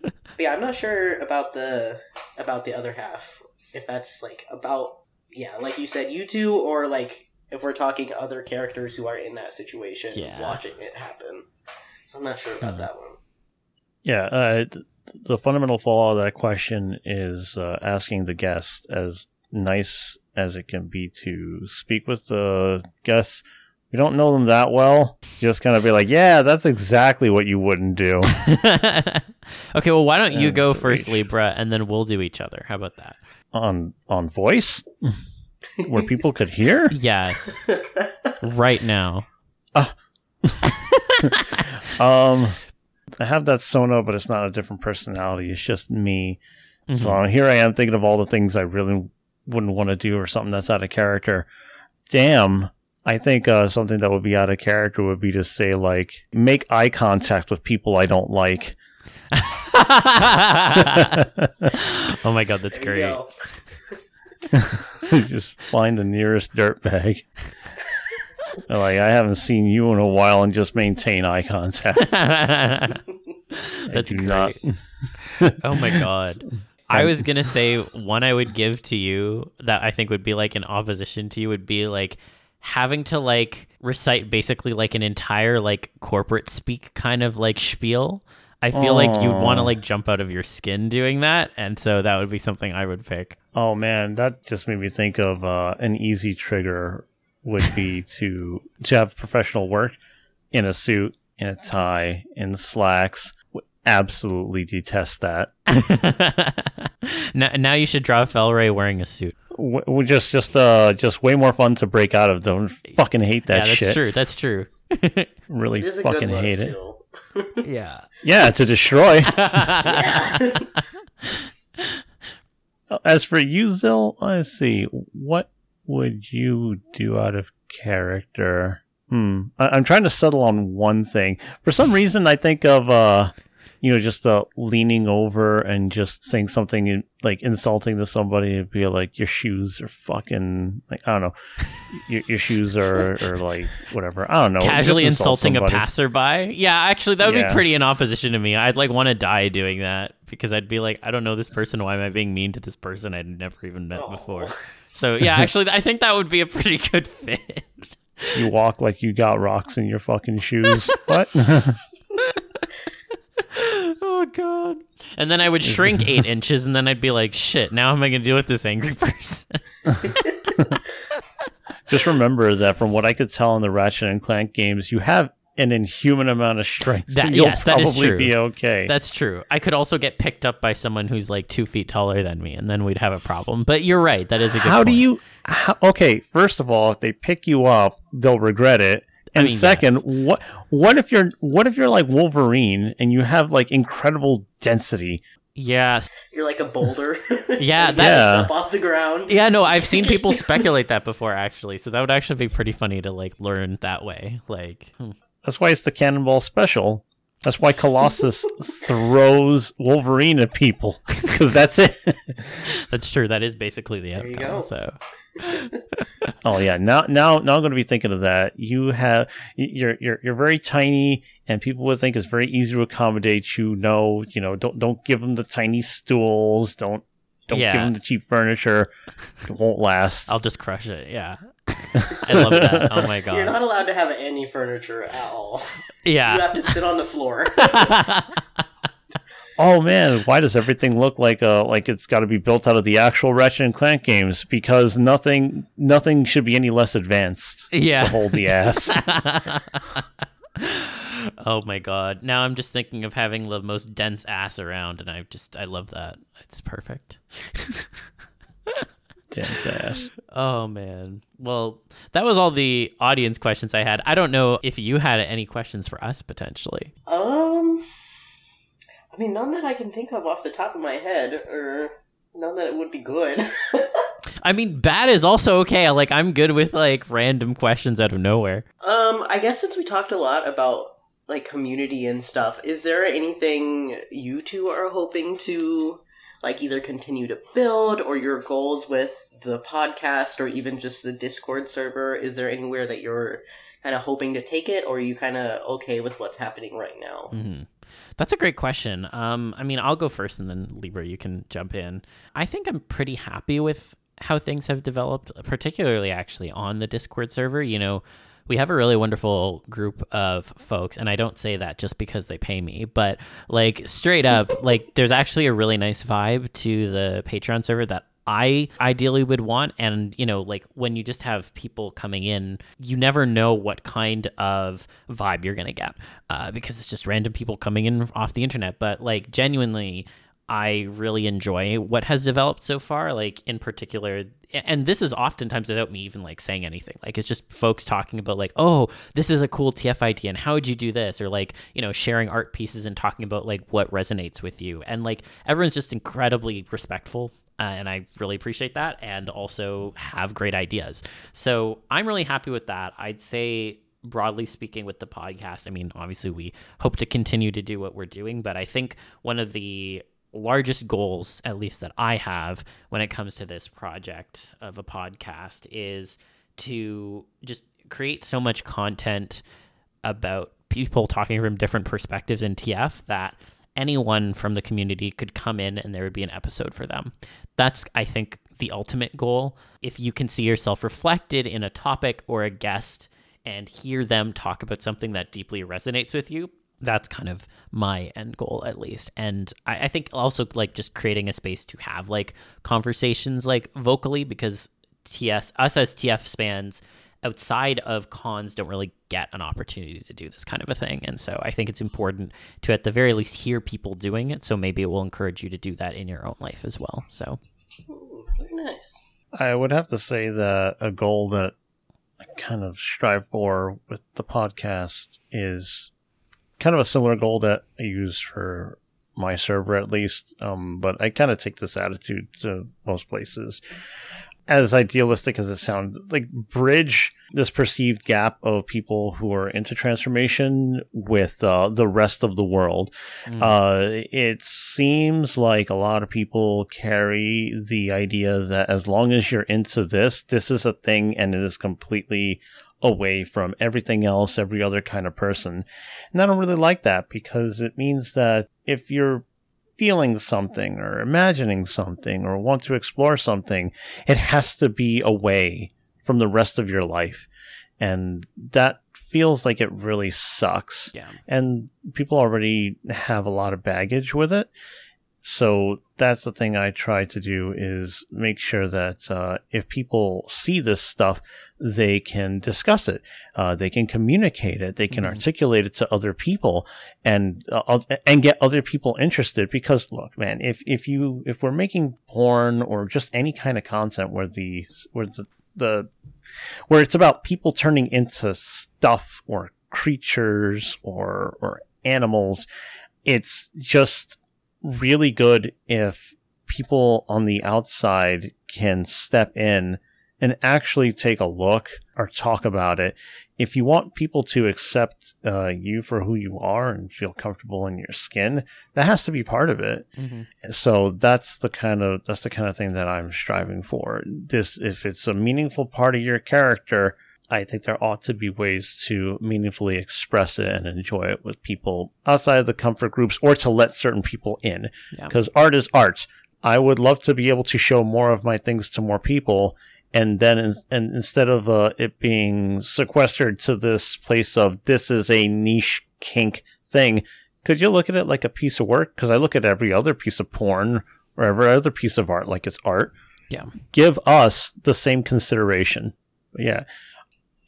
but yeah, I'm not sure about the about the other half. If that's like about yeah, like you said, you two, or like if we're talking other characters who are in that situation, Yeah. watching it happen. So I'm not sure about Hmm. that one. Yeah. Uh, th- the fundamental flaw of that question is uh, asking the guest, as nice as it can be to speak with the guests. We don't know them that well. Just kind of be like, yeah, that's exactly what you wouldn't do. okay, well, why don't you And go so first, each- Libra, and then we'll do each other. How about that? on on voice where people could hear Yes, right now. um i have that sona but it's not a different personality it's just me so Mhm. here i am thinking of all the things i really wouldn't want to do or something that's out of character damn i think uh, something that would be out of character would be to say like make eye contact with people i don't like oh my god, that's great. go. just find the nearest dirtbag like i haven't seen you in a while and just maintain eye contact that's great. not Oh my god. I was gonna say one I would give to you that I think would be like in opposition to you would be like having to like recite basically like an entire like corporate speak kind of like spiel. I feel like you'd want to like jump out of your skin doing that, and so that would be something I would pick. Oh man, that just made me think of uh, an easy trigger would be to to have professional work in a suit, in a tie, in slacks. Would Absolutely detest that. now, now you should draw Felray wearing a suit. W- w- just just uh just way more fun to break out of. Don't fucking hate that yeah, that's shit. true. That's true. Really It is a good fucking hate it. yeah. Yeah, to destroy. Yeah. As for you, Zil, let's see. What would you do out of character? Hmm. I- I'm trying to settle on one thing. For some reason, I think of, uh, you know, just uh, leaning over and just saying something in, like insulting to somebody and be like, your shoes are fucking, like, I don't know. your, your shoes are, or like, whatever. I don't know. Casually Just insult insulting a passerby. Yeah, actually, that would be pretty in opposition to me. I'd like want to die doing that because I'd be like, I don't know this person. Why am I being mean to this person I'd never even met Aw. before? So yeah, actually, I think that would be a pretty good fit. You walk like you got rocks in your fucking shoes. what? oh god. And then I would shrink eight inches, and then I'd be like, shit. Now how am I gonna deal with this angry person? Just remember that from what I could tell in the Ratchet and Clank games, you have an inhuman amount of strength. That- so you'll yes, that is true. be okay. That's true. I could also get picked up by someone who's like two feet taller than me, and then we'd have a problem. But you're right. That is a good. how do you? How, okay, first of all, if they pick you up, they'll regret it. And mean, second, yes. what what if you're what if you're like Wolverine and you have like incredible density? Yeah, You're like a boulder. Yeah, You that- Yeah. up off the ground. yeah. No, I've seen people speculate that before, actually. So that would actually be pretty funny to like learn that way. Like, hmm. That's why it's the Cannonball Special. That's why Colossus throws Wolverine at people because that's it. that's true. That is basically the There you outcome. go. So oh yeah, now now now I'm going to be thinking of that. You have you're you're you're very tiny, and people would think it's very easy to accommodate you. No, you know, don't don't give them the tiny stools. Don't don't Yeah. give them the cheap furniture. It won't last. I'll just crush it. Yeah, I love that. Oh my god. You're not allowed to have any furniture at all. Yeah. You have to sit on the floor. Oh man, why does everything look like uh like it's got to be built out of the actual Ratchet and Clank games? Because nothing nothing should be any less advanced Yeah. to hold the ass. oh my god. Now I'm just thinking of having the most dense ass around and I just I love that. It's perfect. Dense ass. Oh man. Well, that was all the audience questions I had. I don't know if you had any questions for us potentially. um, I mean, none that I can think of off the top of my head, or none that it would be good. I mean, bad is also okay. Like I'm good with like random questions out of nowhere. Um, I guess since we talked a lot about like community and stuff, is there anything you two are hoping to like either continue to build or your goals with the podcast or even just the Discord server? Is there anywhere that you're kind of hoping to take it or are you kind of okay with what's happening right now? hmm That's a great question. Um, I mean, I'll go first, and then Libra, you can jump in. I think I'm pretty happy with how things have developed, particularly actually on the Discord server. You know, we have a really wonderful group of folks, and I don't say that just because they pay me, but like straight up, like there's actually a really nice vibe to the Patreon server that I ideally would want. And, you know, like when you just have people coming in, you never know what kind of vibe you're going to get uh, because it's just random people coming in off the internet. But, like, genuinely, I really enjoy what has developed so far. Like, in particular, and this is oftentimes without me even like saying anything. Like, it's just folks talking about, like, oh, this is a cool TF idea, and how would you do this? Or, like, you know, sharing art pieces and talking about, like, what resonates with you. And, like, everyone's just incredibly respectful uh, and I really appreciate that, and also have great ideas. So I'm really happy with that. I'd say, broadly speaking, with the podcast, I mean, obviously, we hope to continue to do what we're doing, but I think one of the largest goals, at least that I have when it comes to this project of a podcast, is to just create so much content about people talking from different perspectives in TF that anyone from the community could come in and there would be an episode for them. That's, I think, the ultimate goal. If you can see yourself reflected in a topic or a guest and hear them talk about something that deeply resonates with you, that's kind of my end goal at least. And I, I think also like just creating a space to have like conversations like vocally because ts us as tf spans outside of cons don't really get an opportunity to do this kind of a thing. And so i think it's important to at the very least hear people doing it. So maybe it will encourage you to do that in your own life as well. So. Ooh, nice. I would have to say that a goal that I kind of strive for with the podcast is kind of a similar goal that I use for my server at least. Um, but I kind of take this attitude to most places. As idealistic as it sounds, like bridge this perceived gap of people who are into transformation with uh, the rest of the world. Mm. Uh, it seems like a lot of people carry the idea that as long as you're into this, this is a thing and it is completely away from everything else, every other kind of person. And I don't really like that because it means that if you're feeling something or imagining something or want to explore something, it has to be away from the rest of your life. And that feels like it really sucks yeah and people already have a lot of baggage with it. So that's the thing I try to do is make sure that uh, if people see this stuff, they can discuss it, uh, they can communicate it, they can Mhm. articulate it to other people, and uh, and get other people interested. Because look, man, if if you if we're making porn or just any kind of content where the where the the where it's about people turning into stuff or creatures or or animals. It's just really good if people on the outside can step in and actually take a look or talk about it. If you want people to accept uh, you for who you are and feel comfortable in your skin, that has to be part of it. Mm-hmm. So that's the kind of that's the kind of thing that I'm striving for. This, if it's a meaningful part of your character, I think there ought to be ways to meaningfully express it and enjoy it with people outside of the comfort groups, or to let certain people in. Yeah. Because art is art. I would love to be able to show more of my things to more people, and then in, and instead of uh, it being sequestered to this place of this is a niche kink thing, could you look at it like a piece of work? Because I look at every other piece of porn or every other piece of art like it's art. Yeah. Give us the same consideration. Yeah,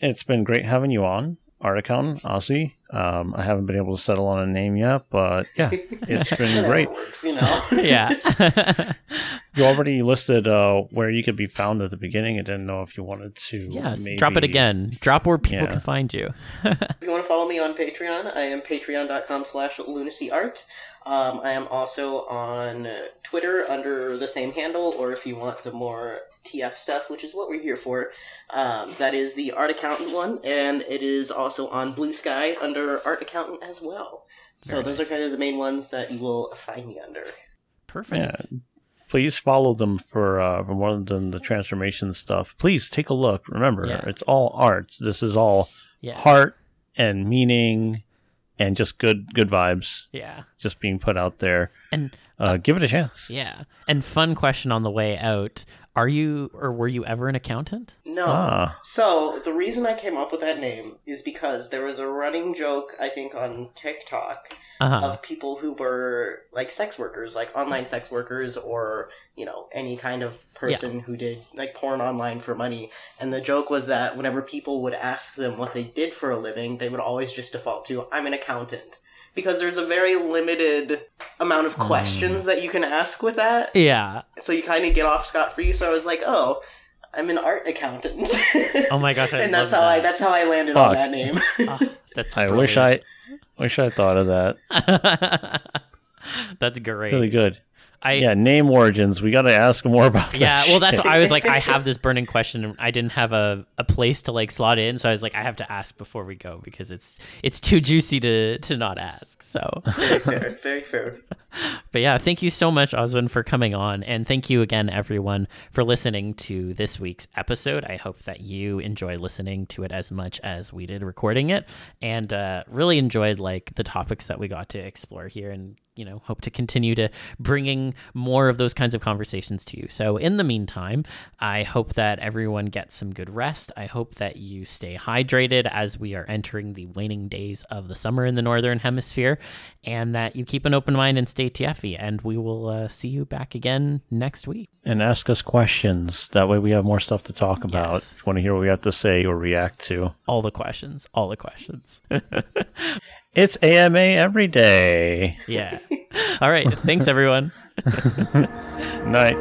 it's been great having you on, Articon, Ozzy. Um, I haven't been able to settle on a name yet, but yeah, it's been great. works, you know. yeah. You already listed uh, where you could be found at the beginning. I didn't know if you wanted to. yes. maybe- Drop it again. Drop where people Yeah. can find you. If you want to follow me on Patreon, I am patreon.com slash lunacyart. Um, I am also on Twitter under the same handle, or if you want the more TF stuff, which is what we're here for, um, that is the Art Accountant one, and it is also on Bluesky under Art Accountant as well. So Very those nice. are kind of the main ones that you will find me under. Perfect. Yeah. Please follow them for uh, for more than the transformation stuff. Please take a look. Remember, Yeah. it's all art. This is all Yeah. heart and meaning, and just good good vibes, Yeah. just being put out there. And Uh, give it a chance. yeah. And fun question on the way out. Are you or were you ever an accountant? No. Ah. So the reason I came up with that name is because there was a running joke, I think, on TikTok Uh-huh. of people who were like sex workers, like online sex workers, or you know any kind of person who did like porn online for money. And the joke was that whenever people would ask them what they did for a living, they would always just default to "I'm an accountant." Because there's a very limited amount of hmm. questions that you can ask with that, Yeah. so you kind of get off scot free. So I was like, "Oh, I'm an art accountant." Oh my gosh, I and that's love how I that's how I landed Fuck. on that name. Oh, that's I wish I wish I thought of that. That's great. Really good. I Yeah, name origins. We got to ask more about that. yeah, well, that's shit. I was like, I have this burning question, and I didn't have a, a place to like slot in, so I was like, I have to ask before we go because it's it's too juicy to to not ask. So, very fair, very fair. but yeah, thank you so much, Ozwin, for coming on, and thank you again, everyone, for listening to this week's episode. I hope that you enjoy listening to it as much as we did recording it, and uh, really enjoyed like the topics that we got to explore here, and you know, hope to continue to bringing more of those kinds of conversations to you. So, in the meantime, I hope that everyone gets some good rest. I hope that you stay hydrated as we are entering the waning days of the summer in the northern hemisphere, and that you keep an open mind and stay TFy. And we will uh, see you back again next week. and ask us questions. That way, we have more stuff to talk about. Yes. Want to hear what we have to say or react to? All the questions, all the questions. It's AMA every day. yeah. All right. Thanks, everyone. Night.